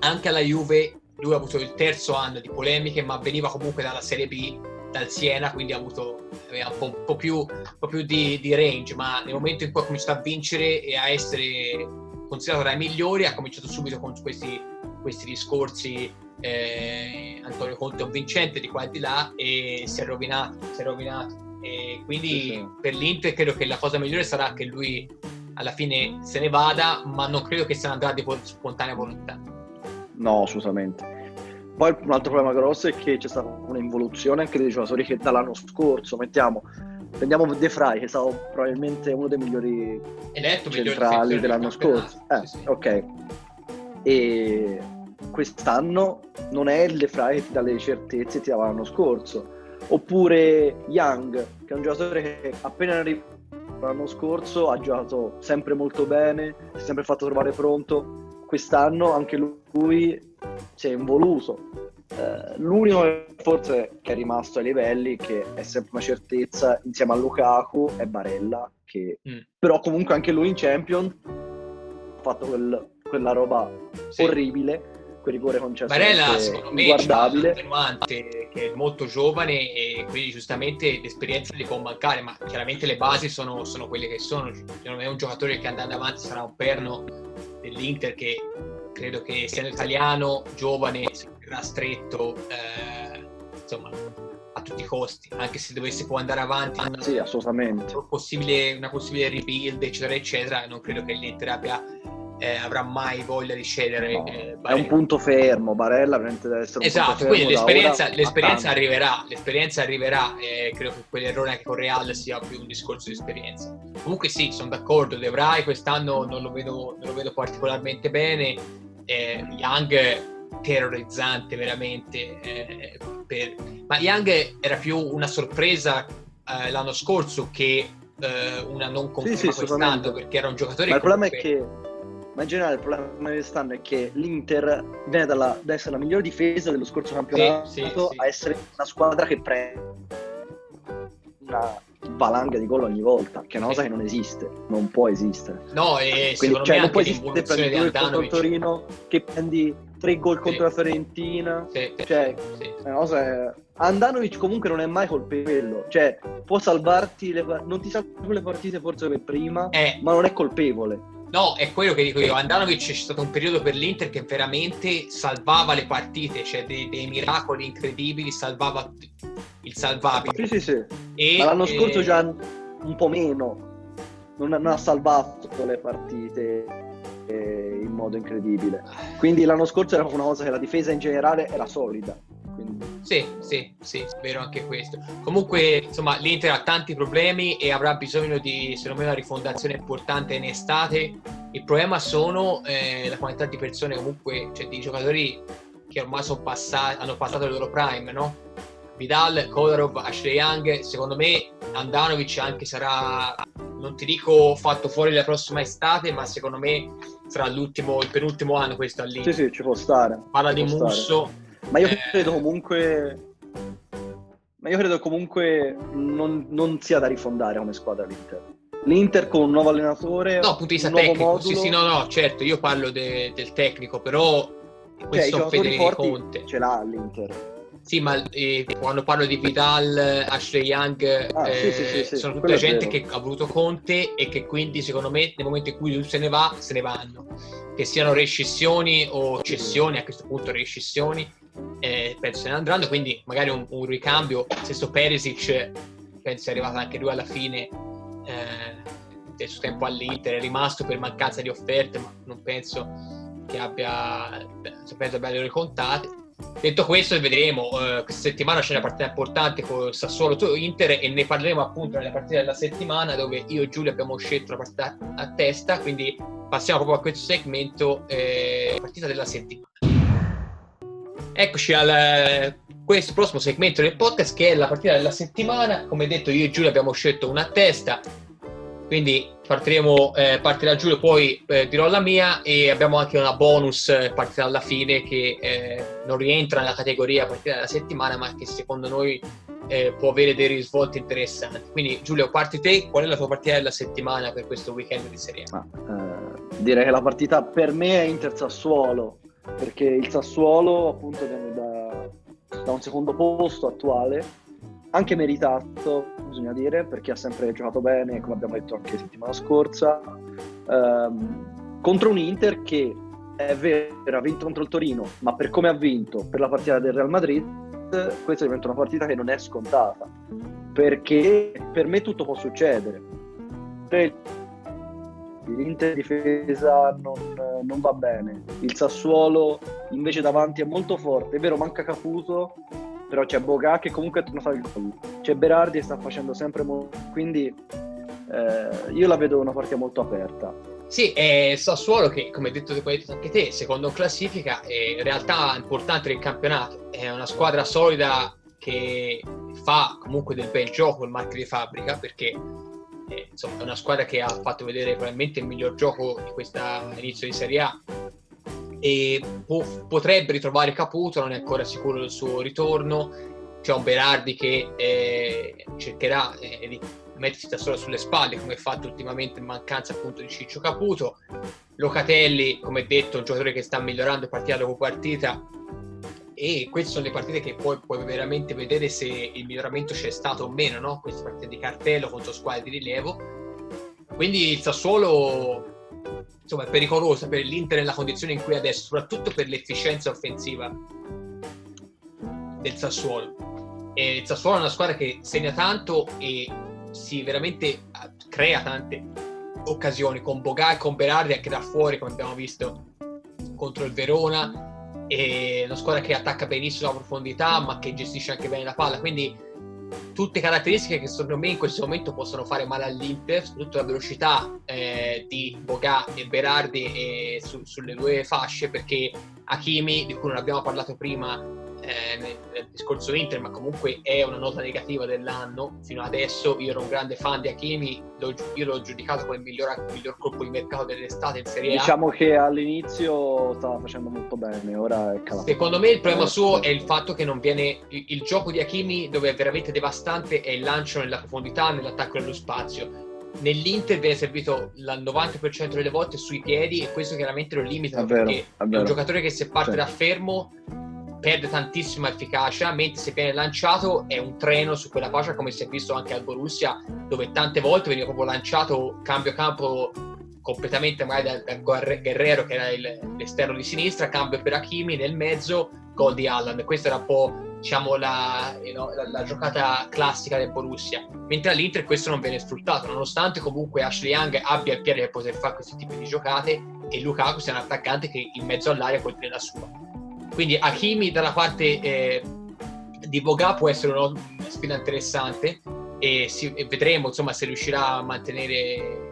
Anche alla Juve lui ha avuto il terzo anno di polemiche, ma veniva comunque dalla Serie B, dal Siena, quindi ha avuto aveva un, po', un po più, un po più di, di, range, ma nel momento in cui ha cominciato a vincere e a essere considerato tra i migliori, ha cominciato subito con questi, questi discorsi eh, Antonio Conte è un vincente di qua e di là e si è rovinato, si è rovinato E quindi sì, sì. per l'Inter credo che la cosa migliore sarà che lui alla fine se ne vada, ma non credo che se ne andrà di spontanea volontà. No, assolutamente. Poi un altro problema grosso è che c'è stata un'involuzione anche dei giocatori che dall'anno scorso, mettiamo, prendiamo De Frey che è stato probabilmente uno dei migliori Eletto centrali dell'anno scorso. Eh, sì, sì. Ok. E quest'anno non è il De Frey che ti dà le certezze che ti dava l'anno scorso. Oppure Young, che è un giocatore che appena arrivato l'anno scorso ha giocato sempre molto bene, si è sempre fatto trovare pronto. Quest'anno anche lui si è involuto. Eh, l'unico forse che è rimasto ai livelli, che è sempre una certezza insieme a Lukaku, è Barella, che mm. però comunque anche lui in Champions ha fatto quel, quella roba sì. orribile quel rigore concesso Barella secondo me guardabile che è molto giovane e quindi giustamente l'esperienza gli può mancare ma chiaramente le basi sono, sono quelle che sono non è un giocatore che andando avanti sarà un perno dell'Inter che credo che essendo italiano giovane sarà stretto eh, insomma a tutti i costi anche se dovesse poi andare avanti sì assolutamente possibile, una possibile rebuild eccetera eccetera non credo che l'Inter abbia eh, avrà mai voglia di cedere. No, eh, è un punto fermo, Barella veramente deve essere un esatto, quindi l'esperienza, l'esperienza arriverà, l'esperienza arriverà e credo che quell'errore anche con Real sia più un discorso di esperienza. Comunque sì, sono d'accordo, De Vrij quest'anno non lo vedo, non lo vedo particolarmente bene, eh, Young terrorizzante veramente, eh, per... ma Young era più una sorpresa eh, l'anno scorso che eh, una non conferma sì, sì, quest'anno perché era un giocatore ma il problema è che ma in generale il problema di quest'anno è che l'Inter viene dalla, da essere la migliore difesa dello scorso campionato sì, sì, sì. a essere una squadra che prende una valanga di gol ogni volta, che è una cosa che non esiste, non può esistere. No, e Quindi, cioè, non può esistere prendi due contro il Torino che prendi tre gol contro la Fiorentina. Cioè, è una cosa Andanovic comunque non è mai colpevole, cioè può salvarti le, non ti salva le partite forse per prima, eh. ma non è colpevole. No, è quello che dico io. Andanovic c'è stato un periodo per l'Inter che veramente salvava le partite, cioè dei, dei miracoli incredibili, salvava il salvabile. Sì, sì, sì. E, Ma l'anno e... scorso già un po' meno, non, non ha salvato le partite eh, in modo incredibile. Quindi l'anno scorso era una cosa che la difesa in generale era solida. Sì, sì, sì, vero anche questo. Comunque, insomma, l'Inter ha tanti problemi e avrà bisogno di, secondo me, una rifondazione importante in estate. Il problema sono eh, la quantità di persone, comunque, cioè di giocatori che ormai sono passati, hanno passato il loro prime, no? Vidal, Kolarov, Ashley Young, secondo me Andanovic anche sarà, non ti dico fatto fuori la prossima estate, ma secondo me sarà l'ultimo, il penultimo anno questo all'Inter. Sì, sì, ci può stare. Parla di Musso. Stare ma io credo comunque. Ma io credo comunque non, non sia da rifondare come squadra l'Inter. L'Inter con un nuovo allenatore. No, punto di vista tecnico. Modulo... Sì, sì, no, no, certo, io parlo de, del tecnico, però questo cioè, Federico Conte. Ce l'ha l'Inter. Sì, ma eh, quando parlo di Vidal, Ashley Young, ah, eh, sì, sì, sì, sono tutta gente che ha voluto Conte e che quindi, secondo me, nel momento in cui lui se ne va, se ne vanno. Che siano rescissioni o cessioni, a questo punto rescissioni, eh, penso se ne andranno, quindi magari un, un ricambio, stesso Perisic penso sia arrivato anche lui alla fine eh, del suo tempo all'Inter, è rimasto per mancanza di offerte, ma non penso che abbia, penso abbia le ore contate. Detto questo, vedremo. Uh, questa settimana c'è una partita importante con Sassuolo Inter e ne parleremo appunto nella partita della settimana dove io e Giulio abbiamo scelto la partita a testa. Quindi passiamo proprio a questo segmento, eh, partita della settimana. Eccoci al questo prossimo segmento del podcast che è la partita della settimana. Come detto, io e Giulio abbiamo scelto una testa, quindi partiremo, eh, partirà Giulio, poi eh, dirò la mia e abbiamo anche una bonus eh, partita alla fine che eh, non rientra nella categoria partita della settimana, ma che secondo noi eh, può avere dei risvolti interessanti. Quindi Giulio, parti te, qual è la tua partita della settimana per questo weekend di Serie A? direi che la partita per me è Inter Sassuolo perché il Sassuolo appunto viene da, da un secondo posto attuale, anche meritato bisogna dire, perché ha sempre giocato bene, come abbiamo detto anche settimana scorsa, ehm, contro un Inter che è vero, ha vinto contro il Torino, ma per come ha vinto per la partita del Real Madrid, questa diventa una partita che non è scontata. perché per me tutto può succedere. L'Inter difesa non, non, va bene, il Sassuolo invece davanti è molto forte, è vero manca Caputo, però c'è Boga che comunque è tornato al gol, c'è Berardi che sta facendo sempre molto, quindi eh, io la vedo una partita molto aperta. Sì, è Sassuolo che, come hai detto anche te, secondo classifica, è in realtà importante nel campionato, è una squadra solida che fa comunque del bel gioco il marchio di fabbrica perché eh, insomma, è una squadra che ha fatto vedere probabilmente il miglior gioco di questo inizio di Serie A e po- potrebbe ritrovare Caputo, non è ancora sicuro del suo ritorno. C'è un Berardi che eh, cercherà eh, di mettersi da solo sulle spalle, come ha fatto ultimamente in mancanza appunto di Ciccio Caputo. Locatelli, come detto, un giocatore che sta migliorando partita dopo partita, e queste sono le partite che poi puoi veramente vedere se il miglioramento c'è stato o meno, no? queste partite di cartello contro squadre di rilievo. Quindi il Sassuolo insomma, è pericoloso per l'Inter nella condizione in cui è adesso, soprattutto per l'efficienza offensiva del Sassuolo. E il Sassuolo è una squadra che segna tanto e si veramente crea tante occasioni con Boga e con Berardi anche da fuori, come abbiamo visto contro il Verona è una squadra che attacca benissimo la profondità ma che gestisce anche bene la palla. Quindi tutte caratteristiche che secondo me in questo momento possono fare male all'Inter soprattutto la velocità eh, di Boga e Berardi e su, sulle due fasce perché Hakimi di cui non abbiamo parlato prima eh, nel, discorso Inter, ma comunque è una nota negativa dell'anno. Fino adesso io ero un grande fan di Hakimi, l'ho, io l'ho giudicato come il miglior, miglior colpo di mercato dell'estate in Serie A. Diciamo che all'inizio stava facendo molto bene, ora è calato. Secondo me il problema suo è il fatto che non viene il, il gioco di Hakimi dove è veramente devastante è il lancio nella profondità, nell'attacco nello spazio nell'Inter viene servito il 90% delle volte sui piedi e questo chiaramente lo limita è vero, perché è, è, un giocatore che se parte sì. da fermo perde tantissima efficacia, mentre se viene lanciato è un treno su quella fascia, come si è visto anche al Borussia, dove tante volte veniva proprio lanciato cambio campo completamente magari da, Guerrero, che era il, l'esterno di sinistra, cambio per Hakimi nel mezzo, gol di Allan. Questa era un po' diciamo, la, you know, la, la, giocata classica del Borussia. Mentre all'Inter questo non viene sfruttato, nonostante comunque Ashley Young abbia il piede per poter fare questi tipi di giocate e Lukaku sia un attaccante che in mezzo all'aria può tenere la sua. Quindi Hakimi dalla parte eh, di Boga può essere una sfida interessante e, si, e, vedremo insomma, se riuscirà a mantenere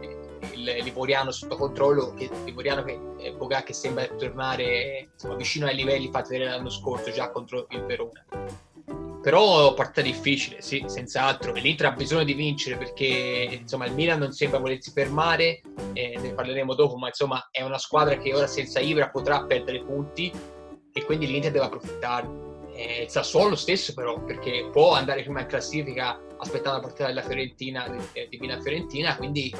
il Livoriano sotto controllo. Il Livoriano che eh, Boga che sembra tornare insomma, vicino ai livelli fatti vedere l'anno scorso già contro il Verona. Però partita difficile, sì, senz'altro. L'Inter ha bisogno di vincere perché insomma, il Milan non sembra volersi fermare, eh, ne parleremo dopo, ma insomma è una squadra che ora senza Ibra potrà perdere punti e quindi l'Inter deve approfittarne. Eh, il Sassuolo lo stesso però, perché può andare prima in classifica aspettando la partita della Fiorentina, eh, di Milan-Fiorentina, quindi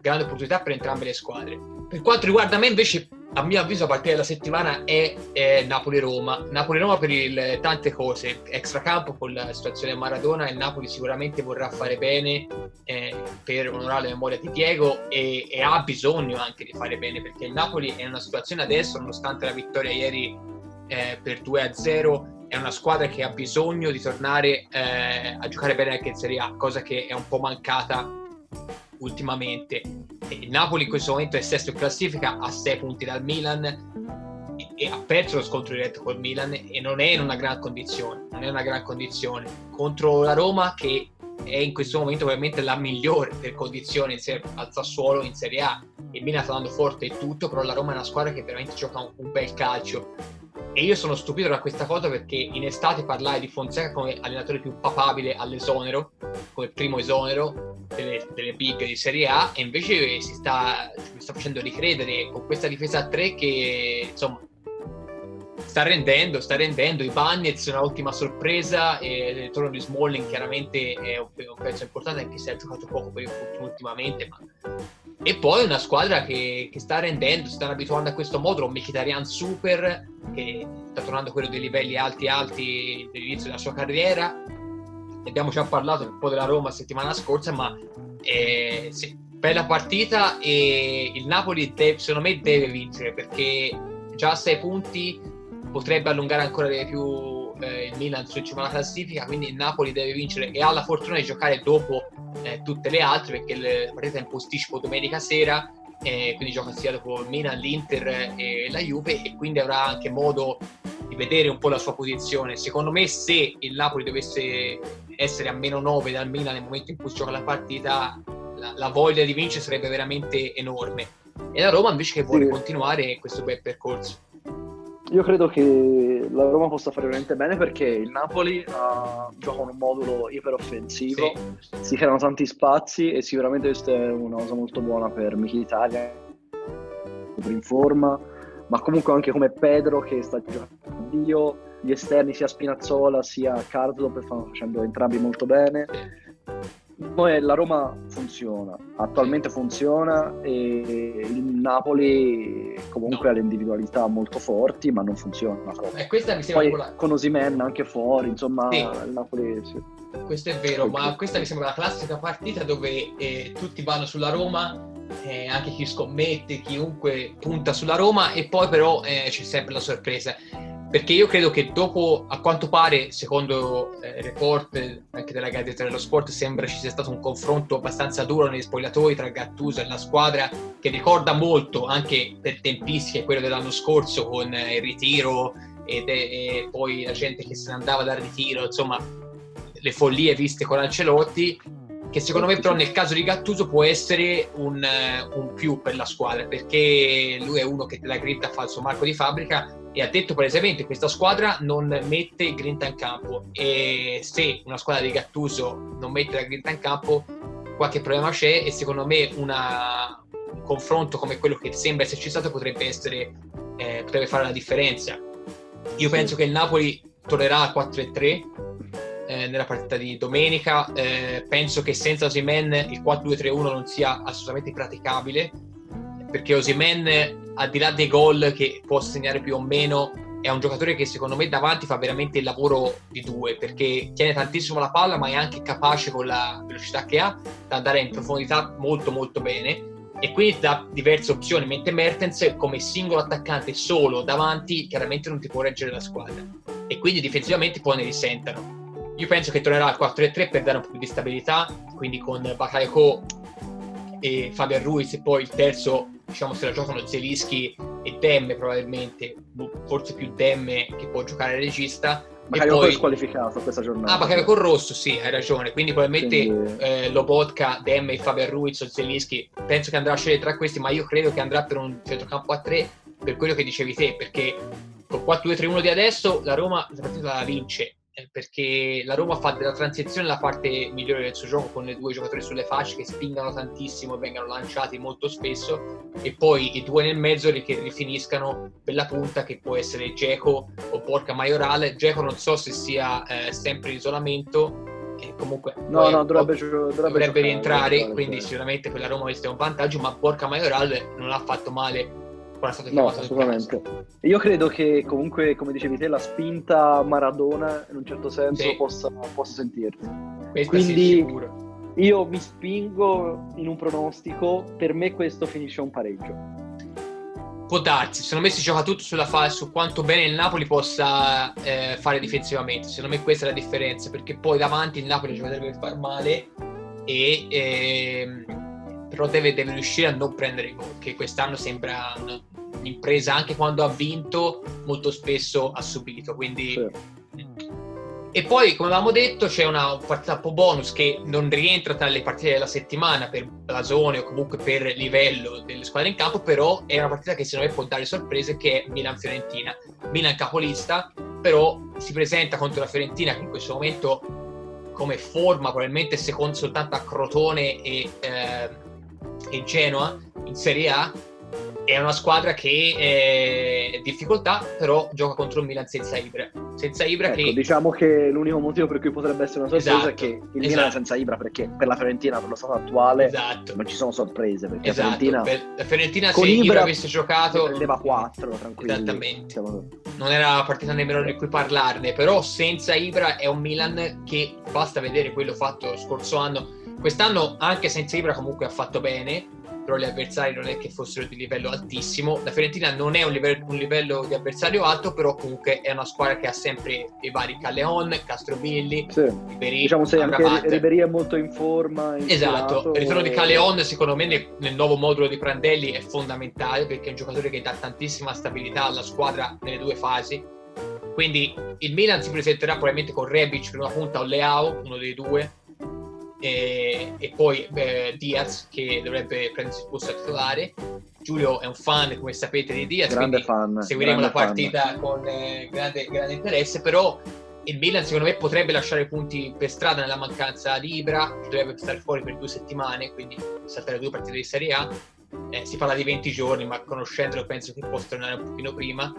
grande opportunità per entrambe le squadre. Per quanto riguarda me invece, a mio avviso, a partire dalla settimana è, è Napoli-Roma. Napoli-Roma per il, tante cose, extracampo con la situazione Maradona, il Napoli sicuramente vorrà fare bene eh, per onorare la memoria di Diego e, e ha bisogno anche di fare bene, perché il Napoli è in una situazione adesso, nonostante la vittoria ieri eh, per 2-0 è una squadra che ha bisogno di tornare eh, a giocare bene anche in Serie A, cosa che è un po' mancata ultimamente. Il Napoli in questo momento è sesto in classifica, a 6 punti dal Milan e, ha perso lo scontro diretto col Milan e non è in una gran condizione, non è una gran condizione. Contro la Roma che è in questo momento ovviamente la migliore per condizioni al Sassuolo in Serie A. Il Milan sta andando forte e tutto, però la Roma è una squadra che veramente gioca un, un bel calcio e io sono stupito da questa cosa perché in estate parlai di Fonseca come allenatore più papabile all'esonero, come primo esonero delle, delle big di Serie A, e invece si sta, si sta facendo ricredere con questa difesa a tre che insomma sta rendendo, sta rendendo. I Bagnets è un'ottima sorpresa e il ritorno di Smalling chiaramente è un, pezzo importante anche se ha giocato poco ultimamente, ma e poi una squadra che, che sta rendendo, si sta abituando a questo modulo, un Mkhitaryan super, che sta tornando a quello dei livelli alti alti dell'inizio della sua carriera. Abbiamo già parlato un po' della Roma settimana scorsa, ma eh, sì, bella partita e il Napoli deve, secondo me deve vincere perché già a sei punti potrebbe allungare ancora di più eh, il Milan su cima alla classifica, quindi il Napoli deve vincere e ha la fortuna di giocare dopo eh, tutte le altre perché la partita è in posticipo domenica sera, eh, quindi gioca sia dopo il Milan, l'Inter e la Juve e quindi avrà anche modo di vedere un po' la sua posizione. Secondo me se il Napoli dovesse essere a meno 9 dal Milan nel momento in cui gioca la partita, la, la voglia di vincere sarebbe veramente enorme. E la Roma invece che vuole sì. continuare questo bel percorso. Io credo che la Roma possa fare veramente bene perché il Napoli uh, gioca un modulo iperoffensivo, sì. si creano tanti spazi e sicuramente questa è una cosa molto buona per Mkhitaryan, super in forma, ma comunque anche come Pedro che sta giocando Dio, gli esterni sia Spinazzola sia Karsdorp stanno facendo entrambi molto bene. La Roma funziona, attualmente funziona e il Napoli comunque no. ha le individualità molto forti ma non funziona troppo. E questa mi sembra Poi, con Osimen anche fuori, insomma sì. il Napoli... Sì. Questo è vero, Poi, ma questa mi sembra la classica partita dove eh, tutti vanno sulla Roma eh, anche chi scommette, chiunque punta sulla Roma e poi però eh, c'è sempre la sorpresa perché io credo che dopo, a quanto pare, secondo eh, report anche della Gazzetta dello Sport, sembra ci sia stato un confronto abbastanza duro negli spogliatoi tra Gattuso e la squadra, che ricorda molto anche per tempistiche quello dell'anno scorso con eh, il ritiro ed, e poi la gente che se ne andava dal ritiro, insomma, le follie viste con Ancelotti che secondo me però nel caso di Gattuso può essere un, uh, un, più per la squadra perché lui è uno che te la grinta fa il suo marco di fabbrica e ha detto palesemente questa squadra non mette grinta in campo. E se una squadra di Gattuso non mette la grinta in campo qualche problema c'è. E secondo me una, un confronto come quello che sembra esserci stato potrebbe essere eh, potrebbe fare la differenza. Io penso che il Napoli tornerà a 4-3 eh, nella partita di domenica. Eh, penso che senza Osimen il 4-2-3-1 non sia assolutamente praticabile perché Osimen, al di là dei gol che può segnare più o meno, è un giocatore che secondo me davanti fa veramente il lavoro di due perché tiene tantissimo la palla ma è anche capace con la velocità che ha di andare in profondità molto molto bene. E quindi dà diverse opzioni mentre Mertens come singolo attaccante solo davanti chiaramente non ti può reggere la squadra. E quindi difensivamente poi ne risentano. Io penso che tornerà al 4-3 per dare un po' più di stabilità, quindi con Bakayoko e Fabian Ruiz e poi il terzo, diciamo se la giocano Zelischi e Demme probabilmente, forse più Demme che può giocare regista. Bakayoko poi... è squalificato questa giornata. Ah, Bakayoko rosso, sì, hai ragione, quindi probabilmente quindi... Eh, Lobotka, Demme, Fabian Ruiz o Zelischi, penso che andrà a scegliere tra questi, ma io credo che andrà per un centrocampo a 3 per quello che dicevi te, perché con 4-2-3-1 di adesso la Roma la partita la vince perché la Roma fa della transizione la parte migliore del suo gioco con i due giocatori sulle fasce che spingano tantissimo e vengano lanciati molto spesso e poi i due nel mezzo che rifiniscano per la punta che può essere Geco o Porca Maiorale Geco non so se sia eh, sempre in isolamento e comunque no, no, dovrebbe, dovrebbe, dovrebbe rientrare quindi sicuramente per la Roma questo è un vantaggio ma Porca Maiorale non ha fatto male no, assolutamente. Io credo che comunque, come dicevi te, la spinta Maradona in un certo senso sì. possa, possa sentirsi. Questa Quindi io mi spingo in un pronostico, per me questo finisce un pareggio. Può darsi, secondo me si gioca tutto sulla fase, su quanto bene il Napoli possa eh, fare difensivamente, secondo me questa è la differenza, perché poi davanti il Napoli gioca deve far male e... Eh, però deve, deve, riuscire a non prendere gol, che quest'anno sembra un'impresa, anche quando ha vinto, molto spesso ha subito. Quindi... Sì. E poi, come avevamo detto, c'è una partita un po' bonus che non rientra tra le partite della settimana per blasone o comunque per livello delle squadre in campo, però è una partita che secondo me può dare sorprese che è Milan-Fiorentina. Milan capolista, però si presenta contro la Fiorentina che in questo momento come forma probabilmente secondo soltanto a Crotone e, eh, e Genoa in Serie A è una squadra che è in difficoltà, però gioca contro il Milan senza Ibra. Senza Ibra ecco, che... Diciamo che l'unico motivo per cui potrebbe essere una sorpresa esatto, è che il esatto. Milan è senza Ibra, perché per la Fiorentina, per lo stato attuale, esatto. non ci sono sorprese. Perché esatto. la Fiorentina, per la Fiorentina se Ibra, Ibra avesse giocato... Prendeva 4, tranquillo. Esattamente. Non era la partita nemmeno di cui parlarne, però senza Ibra è un Milan che basta vedere quello fatto lo scorso anno quest'anno anche senza Ibra comunque ha fatto bene, però gli avversari non è che fossero di livello altissimo. La Fiorentina non è un livello, un livello di avversario alto, però comunque è una squadra che ha sempre i vari Calleon, Castrovilli, sì. Ribéry, diciamo se anche Ribéry è molto in forma. Esatto, il ritorno di Calleon secondo me nel, nel, nuovo modulo di Prandelli è fondamentale perché è un giocatore che dà tantissima stabilità alla squadra nelle due fasi. Quindi il Milan si presenterà probabilmente con Rebic per una punta o Leao, uno dei due, e, e poi eh, Diaz che dovrebbe prendersi il posto a titolare. Giulio è un fan, come sapete, di Diaz, grande fan, seguiremo la partita fan. con eh, grande, grande, interesse, però il Milan secondo me potrebbe lasciare punti per strada nella mancanza di Ibra, dovrebbe stare fuori per due settimane, quindi saltare due partite di Serie A. Eh, si parla di 20 giorni, ma conoscendolo penso che possa tornare un pochino prima.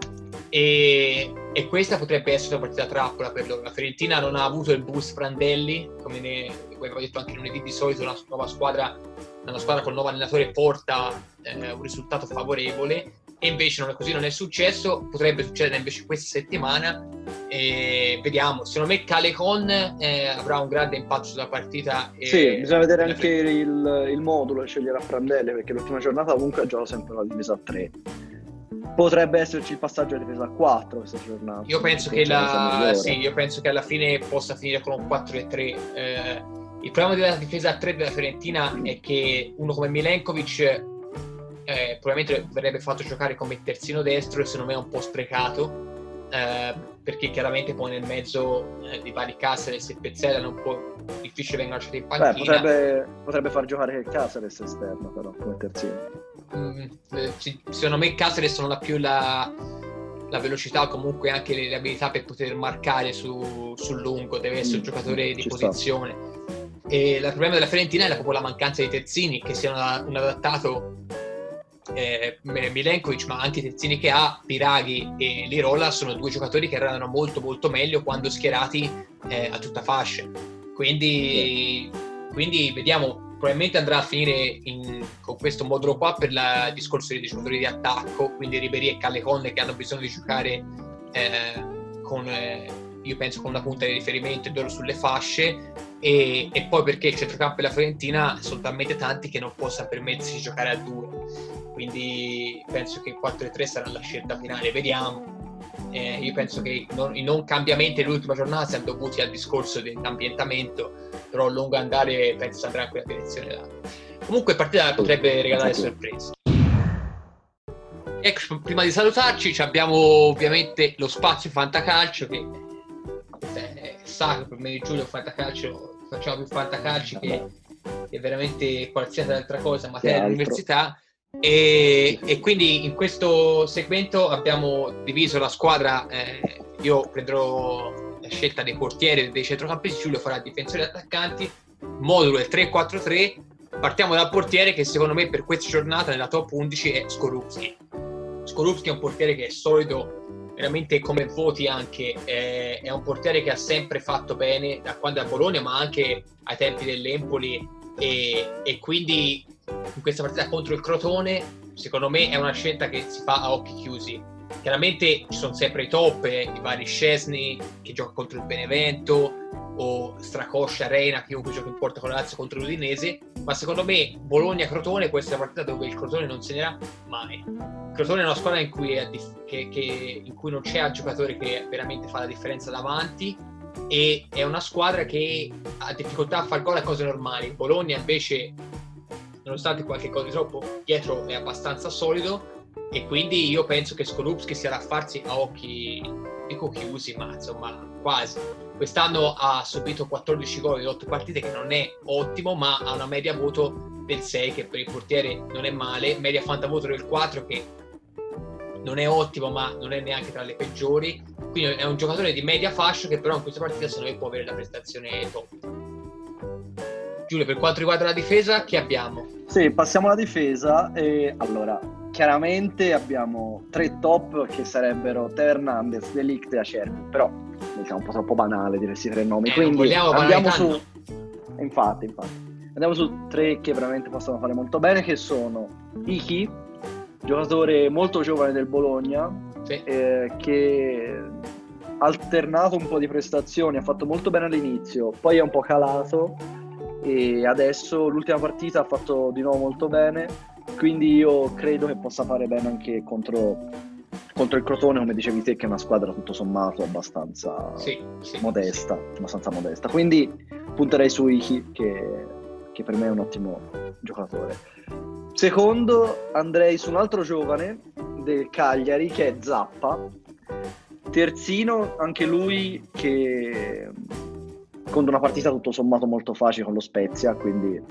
E, e, questa potrebbe essere una partita trappola per loro. La Fiorentina non ha avuto il boost Prandelli, come, ne, come avevo detto anche lunedì, di solito una nuova squadra, una squadra con il nuovo allenatore porta eh, un risultato favorevole e invece non è così, non è successo, potrebbe succedere invece questa settimana e vediamo, secondo me Calecon eh, avrà un grande impatto sulla partita. sì, bisogna vedere anche il, il, modulo che sceglierà Prandelli perché l'ultima giornata comunque ha giocato sempre la difesa a 3 potrebbe esserci il passaggio a difesa a 4 questa giornata. Io penso, che, la... sì, io penso che alla fine possa finire con un 4 e 3. Eh, il problema della difesa a 3 della Fiorentina è che uno come Milenkovic eh, probabilmente verrebbe fatto giocare come terzino destro e secondo me è un po' sprecato. Eh, perché chiaramente poi nel mezzo eh, di vari Caceres e Pezzella è un po' difficile vengono lasciati in panchina. Beh, potrebbe, potrebbe far giocare il Caceres esterno però come terzino Mm, eh, secondo me Caceres non ha più la, la velocità o comunque anche le, le, abilità per poter marcare su, sul lungo, deve essere un mm, giocatore di posizione. Sta. E il problema della Fiorentina è proprio la mancanza di terzini, che siano un adattato eh, Milenkovic, ma anche i terzini che ha, Piraghi e Lirola, sono due giocatori che erano molto molto meglio quando schierati eh, a tutta fascia. Quindi, quindi vediamo probabilmente andrà a finire in, con questo modulo qua per il discorso dei giocatori di attacco, quindi Ribery e Calleconne che hanno bisogno di giocare eh, con, eh, io penso, con una punta di riferimento e loro sulle fasce e, e, poi perché il centrocampo della Fiorentina sono talmente tanti che non possa permettersi di giocare a due, quindi penso che il 4-3 sarà la scelta finale, vediamo. Eh, io penso che non, i non cambiamenti dell'ultima giornata siano dovuti al discorso dell'ambientamento, però a lungo andare penso andrà in quella direzione là. Comunque partita potrebbe regalare sorprese. Ecco, prima di salutarci abbiamo ovviamente lo spazio Fantacalcio che è sacro per me di Giulio Fantacalcio, facciamo più Fantacalci che, che veramente qualsiasi altra cosa, materia dell'università. E, e, quindi in questo segmento abbiamo diviso la squadra. Eh, io prenderò la scelta dei portieri dei centrocampisti, Giulio farà difensori e attaccanti. Modulo è 3-4-3. Partiamo dal portiere che secondo me per questa giornata nella top 11 è Skorupski. Skorupski è un portiere che è solido, veramente come voti anche, eh, è un portiere che ha sempre fatto bene da quando è a Bologna, ma anche ai tempi dell'Empoli e, e quindi in questa partita contro il Crotone, secondo me è una scelta che si fa a occhi chiusi. Chiaramente ci sono sempre i top, eh, i vari Scesni che gioca contro il Benevento o Stracoscia, Reina, chiunque gioca in porta con la Lazio contro l'Udinese, ma secondo me Bologna-Crotone può essere una partita dove il Crotone non segnerà mai. Il Crotone è una squadra in cui, dif- che, che, in cui non c'è un giocatore che veramente fa la differenza davanti e è una squadra che ha difficoltà a far gol a cose normali. Bologna invece nonostante qualche cosa di troppo, dietro è abbastanza solido e quindi io penso che Skorupski sia da farsi a occhi, dico chiusi, ma insomma quasi. Quest'anno ha subito 14 gol in 8 partite, che non è ottimo, ma ha una media voto del 6, che per il portiere non è male, media fantavoto del 4, che non è ottimo, ma non è neanche tra le peggiori. Quindi è un giocatore di media fascia che però in questa partita secondo me può avere la prestazione top. Giulio, per quanto riguarda la difesa, che abbiamo? Sì, passiamo alla difesa. E allora, chiaramente abbiamo tre top che sarebbero Teo Hernandez, Delict e Acerbi, però mi sembra un po' troppo banale dire questi tre nomi. Eh, quindi andiamo su. Infatti, infatti. Andiamo su tre che veramente possono fare molto bene, che sono Iki, giocatore molto giovane del Bologna, sì. eh, che ha alternato un po' di prestazioni, ha fatto molto bene all'inizio, poi è un po' calato e adesso l'ultima partita ha fatto di nuovo molto bene, quindi io credo che possa fare bene anche contro, contro il Crotone, come dicevi te, che è una squadra tutto sommato abbastanza sì, sì, modesta, sì. abbastanza modesta. Quindi punterei su Iki, che, che per me è un ottimo giocatore. Secondo andrei su un altro giovane del Cagliari che è Zappa, terzino anche lui che con una partita tutto sommato molto facile con lo Spezia, quindi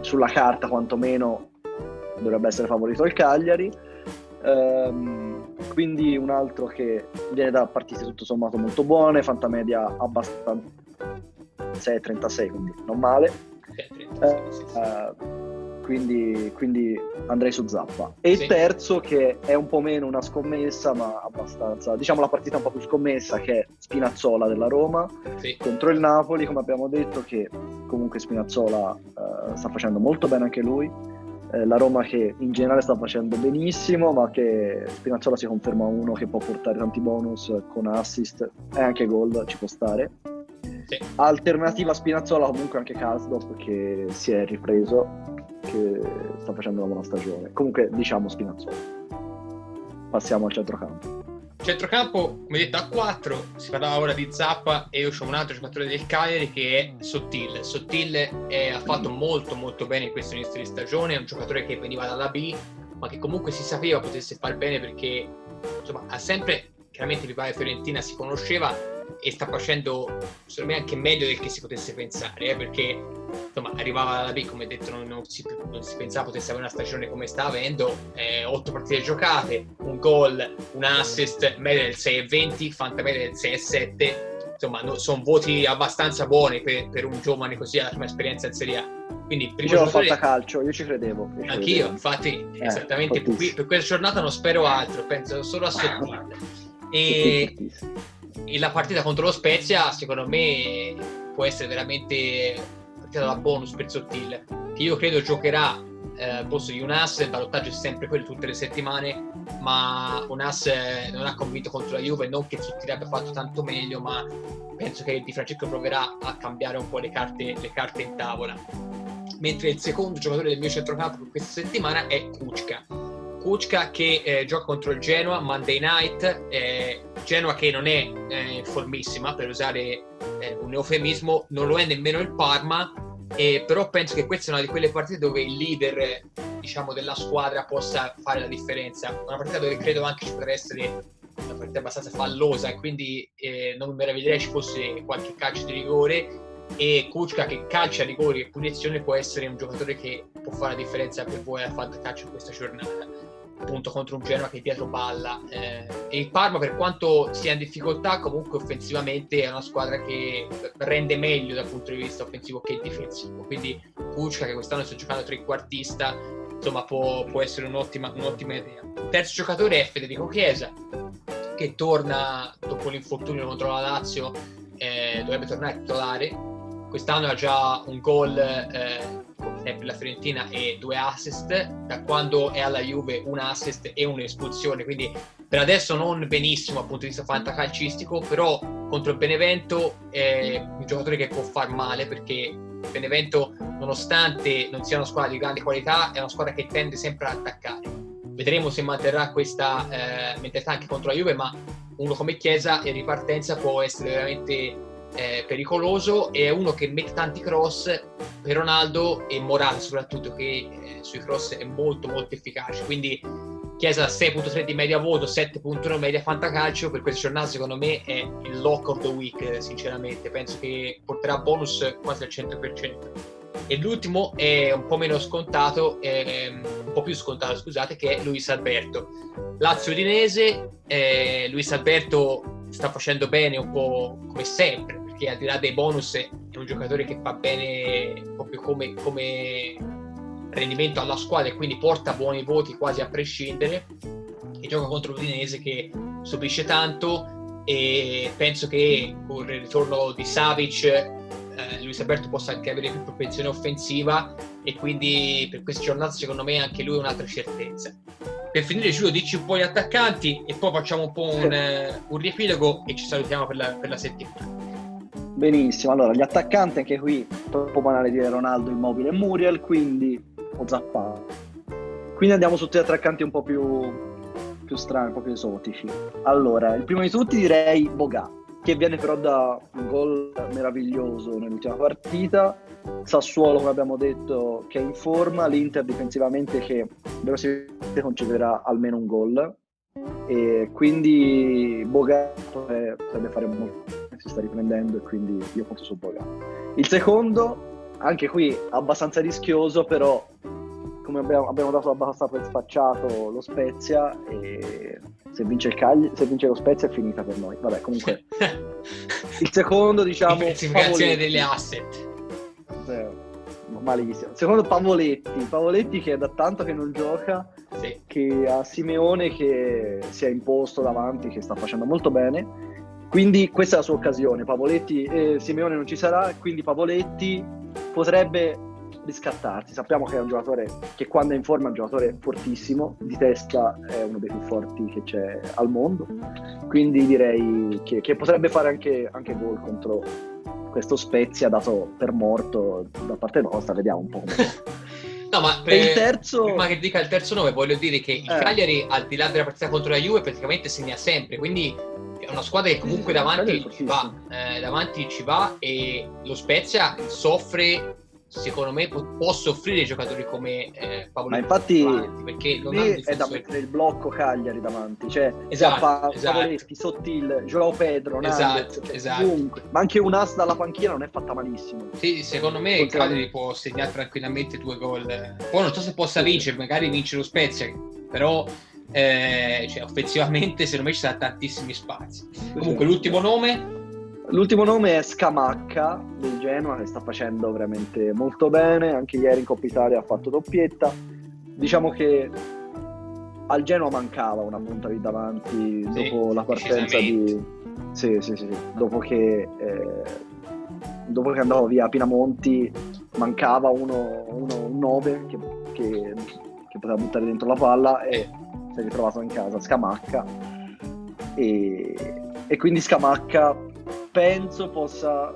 sulla carta quantomeno dovrebbe essere favorito il Cagliari. Um, quindi un altro che viene da partite tutto sommato molto buone, fantamedia abbastanza 6-36, quindi non male. Uh, quindi, quindi, andrei su Zappa. E sì. il terzo, che è un po' meno una scommessa, ma abbastanza, diciamo la partita un po' più scommessa, che è Spinazzola della Roma sì. contro il Napoli, come abbiamo detto, che comunque Spinazzola uh, sta facendo molto bene anche lui. Eh, la Roma che in generale sta facendo benissimo, ma che Spinazzola si conferma uno che può portare tanti bonus con assist e anche gol, ci può stare. Sì. Alternativa a Spinazzola comunque anche Kasdorp che si è ripreso che sta facendo una buona stagione. Comunque diciamo Spinazzola. Passiamo al centrocampo. Centrocampo, come detto, a 4, si parlava ora di Zappa e io ho un altro giocatore del Cagliari che è Sottile. Sottile è, ha fatto molto molto bene in questo inizio di stagione, è un giocatore che veniva dalla B, ma che comunque si sapeva potesse far bene perché insomma, ha sempre, chiaramente Vipare Fiorentina si conosceva e sta facendo secondo me anche meglio del che si potesse pensare eh, perché insomma arrivava dalla B come detto non, non, si, non, si, pensava potesse avere una stagione come sta avendo eh, 8 partite giocate un gol un assist media del 6,20 fantamedia del 6,7 insomma no, sono voti abbastanza buoni per, per, un giovane così alla prima esperienza in Serie A. Quindi primo io giocatore... fatta calcio io ci credevo io ci anch'io credevo. infatti eh, esattamente qui, per questa giornata non spero altro penso solo a Sottile e e la partita contro lo Spezia, secondo me, può essere veramente partita da bonus per Sottile, che io credo giocherà eh, al posto di un ass, il ballottaggio è sempre quello tutte le settimane, ma un ass non ha convinto contro la Juve, non che Sottile abbia fatto tanto meglio, ma penso che Di Francesco proverà a cambiare un po' le carte, le carte in tavola. Mentre il secondo giocatore del mio centrocampo questa settimana è Kuczka Kuczka che eh, gioca contro il Genoa Monday Night, eh, Genoa che non è eh, formissima per usare eh, un eufemismo, non lo è nemmeno il Parma, però penso che questa è una di quelle partite dove il leader diciamo, della squadra possa fare la differenza, una partita dove credo anche ci potrebbe essere una partita abbastanza fallosa e quindi eh, non mi meraviglierei ci fosse qualche calcio di rigore e Kuczka che calcia rigori e punizione può essere un giocatore che può fare la differenza per voi a calcio in questa giornata appunto contro un Genoa che dietro palla eh, e il Parma per quanto sia in difficoltà comunque offensivamente è una squadra che rende meglio dal punto di vista offensivo che difensivo. Quindi Kuczka che quest'anno sta giocando trequartista insomma può, può essere un'ottima, un'ottima idea. Il terzo giocatore è Federico Chiesa che torna dopo l'infortunio contro la Lazio eh, dovrebbe tornare titolare. Quest'anno ha già un gol eh, sempre la Fiorentina e due assist, da quando è alla Juve un assist e un'espulsione, quindi per adesso non benissimo dal punto di vista fantacalcistico, però contro il Benevento è un giocatore che può far male perché il Benevento nonostante non sia una squadra di grande qualità è una squadra che tende sempre ad attaccare. Vedremo se manterrà questa eh, mentalità anche contro la Juve, ma uno come Chiesa in ripartenza può essere veramente eh, pericoloso e è uno che mette tanti cross per Ronaldo e Morale soprattutto che eh, sui cross è molto molto efficace. Quindi Chiesa 6.3 di media voto 7.1 media fantacalcio per questa giornata secondo me è il lock of the week sinceramente. Penso che porterà bonus quasi al 100% e l'ultimo è un po' meno scontato ehm, un po' più scontato scusate che è Luis Alberto. Lazio Udinese eh, Luis Alberto sta facendo bene un po' come sempre che al di là dei bonus è un giocatore che fa bene proprio come, come rendimento alla squadra e quindi porta buoni voti quasi a prescindere e gioca contro l'Udinese che subisce tanto e penso che con il ritorno di Savic eh, Luis Alberto possa anche avere più propensione offensiva e quindi per questa giornata secondo me anche lui è un'altra certezza. Per finire Giulio dici un po' gli attaccanti e poi facciamo un po' un, uh, un riepilogo e ci salutiamo per la, per la settimana Benissimo, allora gli attaccanti anche qui, troppo banale dire Ronaldo, Immobile e Muriel, quindi o Zappa. Quindi andiamo su tutti gli attaccanti un po' più, più strani, un po' più esotici. Allora, il primo di tutti direi Boga, che viene però da un gol meraviglioso nell'ultima partita. Sassuolo, come abbiamo detto, che è in forma, l'Inter difensivamente che verosimilmente concederà almeno un gol. E quindi Boga potrebbe fare molto si sta riprendendo e quindi io conto su Boga. Il secondo, anche qui abbastanza rischioso, però come abbiamo, abbiamo dato abbastanza per spacciato lo Spezia e se vince, il Cagli, se vince lo Spezia è finita per noi. Vabbè, comunque il secondo diciamo... Diversificazione delle asset. Zero. Malissimo. Secondo Pavoletti, Pavoletti che è da tanto che non gioca, sì. che ha Simeone che si è imposto davanti, che sta facendo molto bene quindi questa è la sua occasione. Pavoletti, eh, Simeone non ci sarà, quindi Pavoletti potrebbe riscattarsi. Sappiamo che è un giocatore che quando è in forma è un giocatore fortissimo, di testa è uno dei più forti che c'è al mondo. Quindi direi che, che potrebbe fare anche, anche gol contro questo Spezia dato per morto da parte nostra. Vediamo un po' come. No, ma per, il terzo... prima che dica il terzo nome, voglio dire che il eh. Cagliari, al di là della partita contro la Juve, praticamente segna sempre. Quindi è una squadra che comunque davanti ci va, eh, davanti ci va e lo Spezia soffre secondo me può, soffrire giocatori come eh, Paolo ma infatti davanti, perché non lì è da mettere il blocco Cagliari davanti cioè esatto, pa- esatto. Pavoleschi, Sottil, Joao Pedro esatto, cioè, esatto. ma anche un as dalla panchina non è fatta malissimo. Sì, secondo me il Cagliari può segnare tranquillamente due gol. Poi non so se possa vincere magari vince lo Spezia però eh, cioè, offensivamente secondo me ci saranno tantissimi spazi. Comunque l'ultimo nome? L'ultimo nome è Scamacca del Genoa che sta facendo veramente molto bene, anche ieri in Coppa Italia ha fatto doppietta. Diciamo che al Genoa mancava una punta lì davanti sì, dopo la partenza di... Sì, sì, sì, dopo che, eh, dopo che andava via Pinamonti mancava uno, uno un 9 che, che, che poteva buttare dentro la palla e si è ritrovato in casa Scamacca. E, e quindi Scamacca penso possa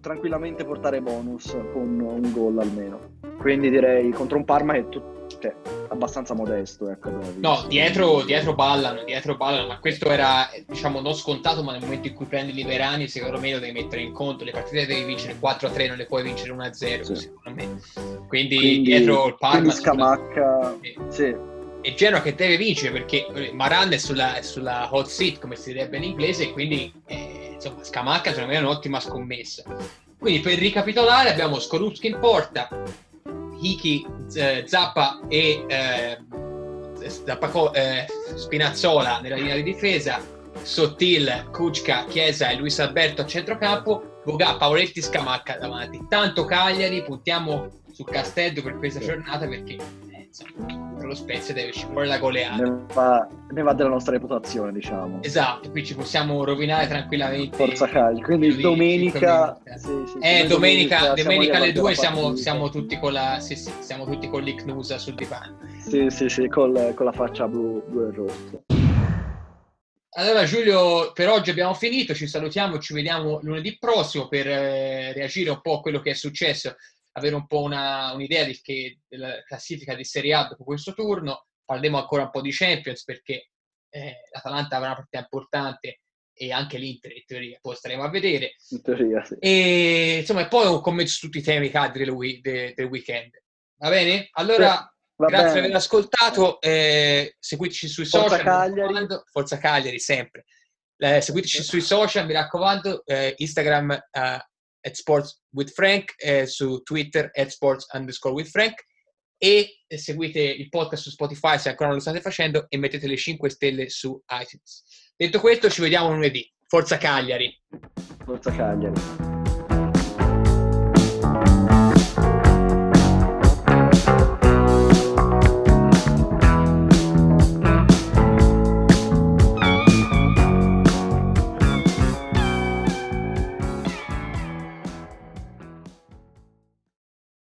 tranquillamente portare bonus con un gol almeno. Quindi direi contro un Parma che è tutto, cioè, abbastanza modesto ecco, no dietro, dietro, ballano dietro ballano ma questo era diciamo non scontato ma nel momento in cui prendi Liberani secondo me lo devi mettere in conto. Le partite devi vincere 4-3 non le puoi vincere 1-0 sì. secondo me. Quindi, quindi dietro il Parma Scamacca sì. sì e Genoa che deve vincere perché eh, Maran è sulla, sulla hot seat come si direbbe in inglese e quindi eh, insomma Scamacca secondo me è un'ottima scommessa. Quindi per ricapitolare abbiamo Skorupski in porta Hiki, eh, Zappa e eh, Zappa, eh, Spinazzola nella linea di difesa Sottil, Kuczka, Chiesa e Luis Alberto a centrocampo Boga, Paoletti, Scamacca davanti. Tanto Cagliari puntiamo su Castello per questa giornata perché lo Spezia deve ci vuole la goleata. Ne va, ne va, della nostra reputazione, diciamo. Esatto, qui ci possiamo rovinare tranquillamente. Forza Cagli, quindi di, domenica... Sì, sì, eh, domenica, domenica alle 2 siamo, siamo, tutti con la... Sì, sì, siamo tutti con l'icnusa sul divano. Sì, sì, sì, col, con la faccia blu, blu e rosso. Allora Giulio, per oggi abbiamo finito, ci salutiamo, ci vediamo lunedì prossimo per eh, reagire un po' a quello che è successo avere un po' una, un'idea di che, della classifica di Serie A dopo questo turno. Parleremo ancora un po' di Champions perché eh, l'Atalanta avrà una partita importante e anche l'Inter in teoria, poi staremo a vedere. In teoria, sì. E insomma, poi un commento su tutti i temi cadri del, del, weekend. Va bene? Allora, sì, grazie bene. per aver ascoltato. Eh, seguiteci sui Forza social. Cagliari. Forza Cagliari, sempre. Eh, seguiteci sui social, mi raccomando, eh, Instagram eh, at Sports with Frank, eh, su Twitter at Sports underscore with Frank e seguite il podcast su Spotify se ancora non lo state facendo e mettete le 5 stelle su iTunes. Detto questo, ci vediamo lunedì. Forza Cagliari! Forza Cagliari!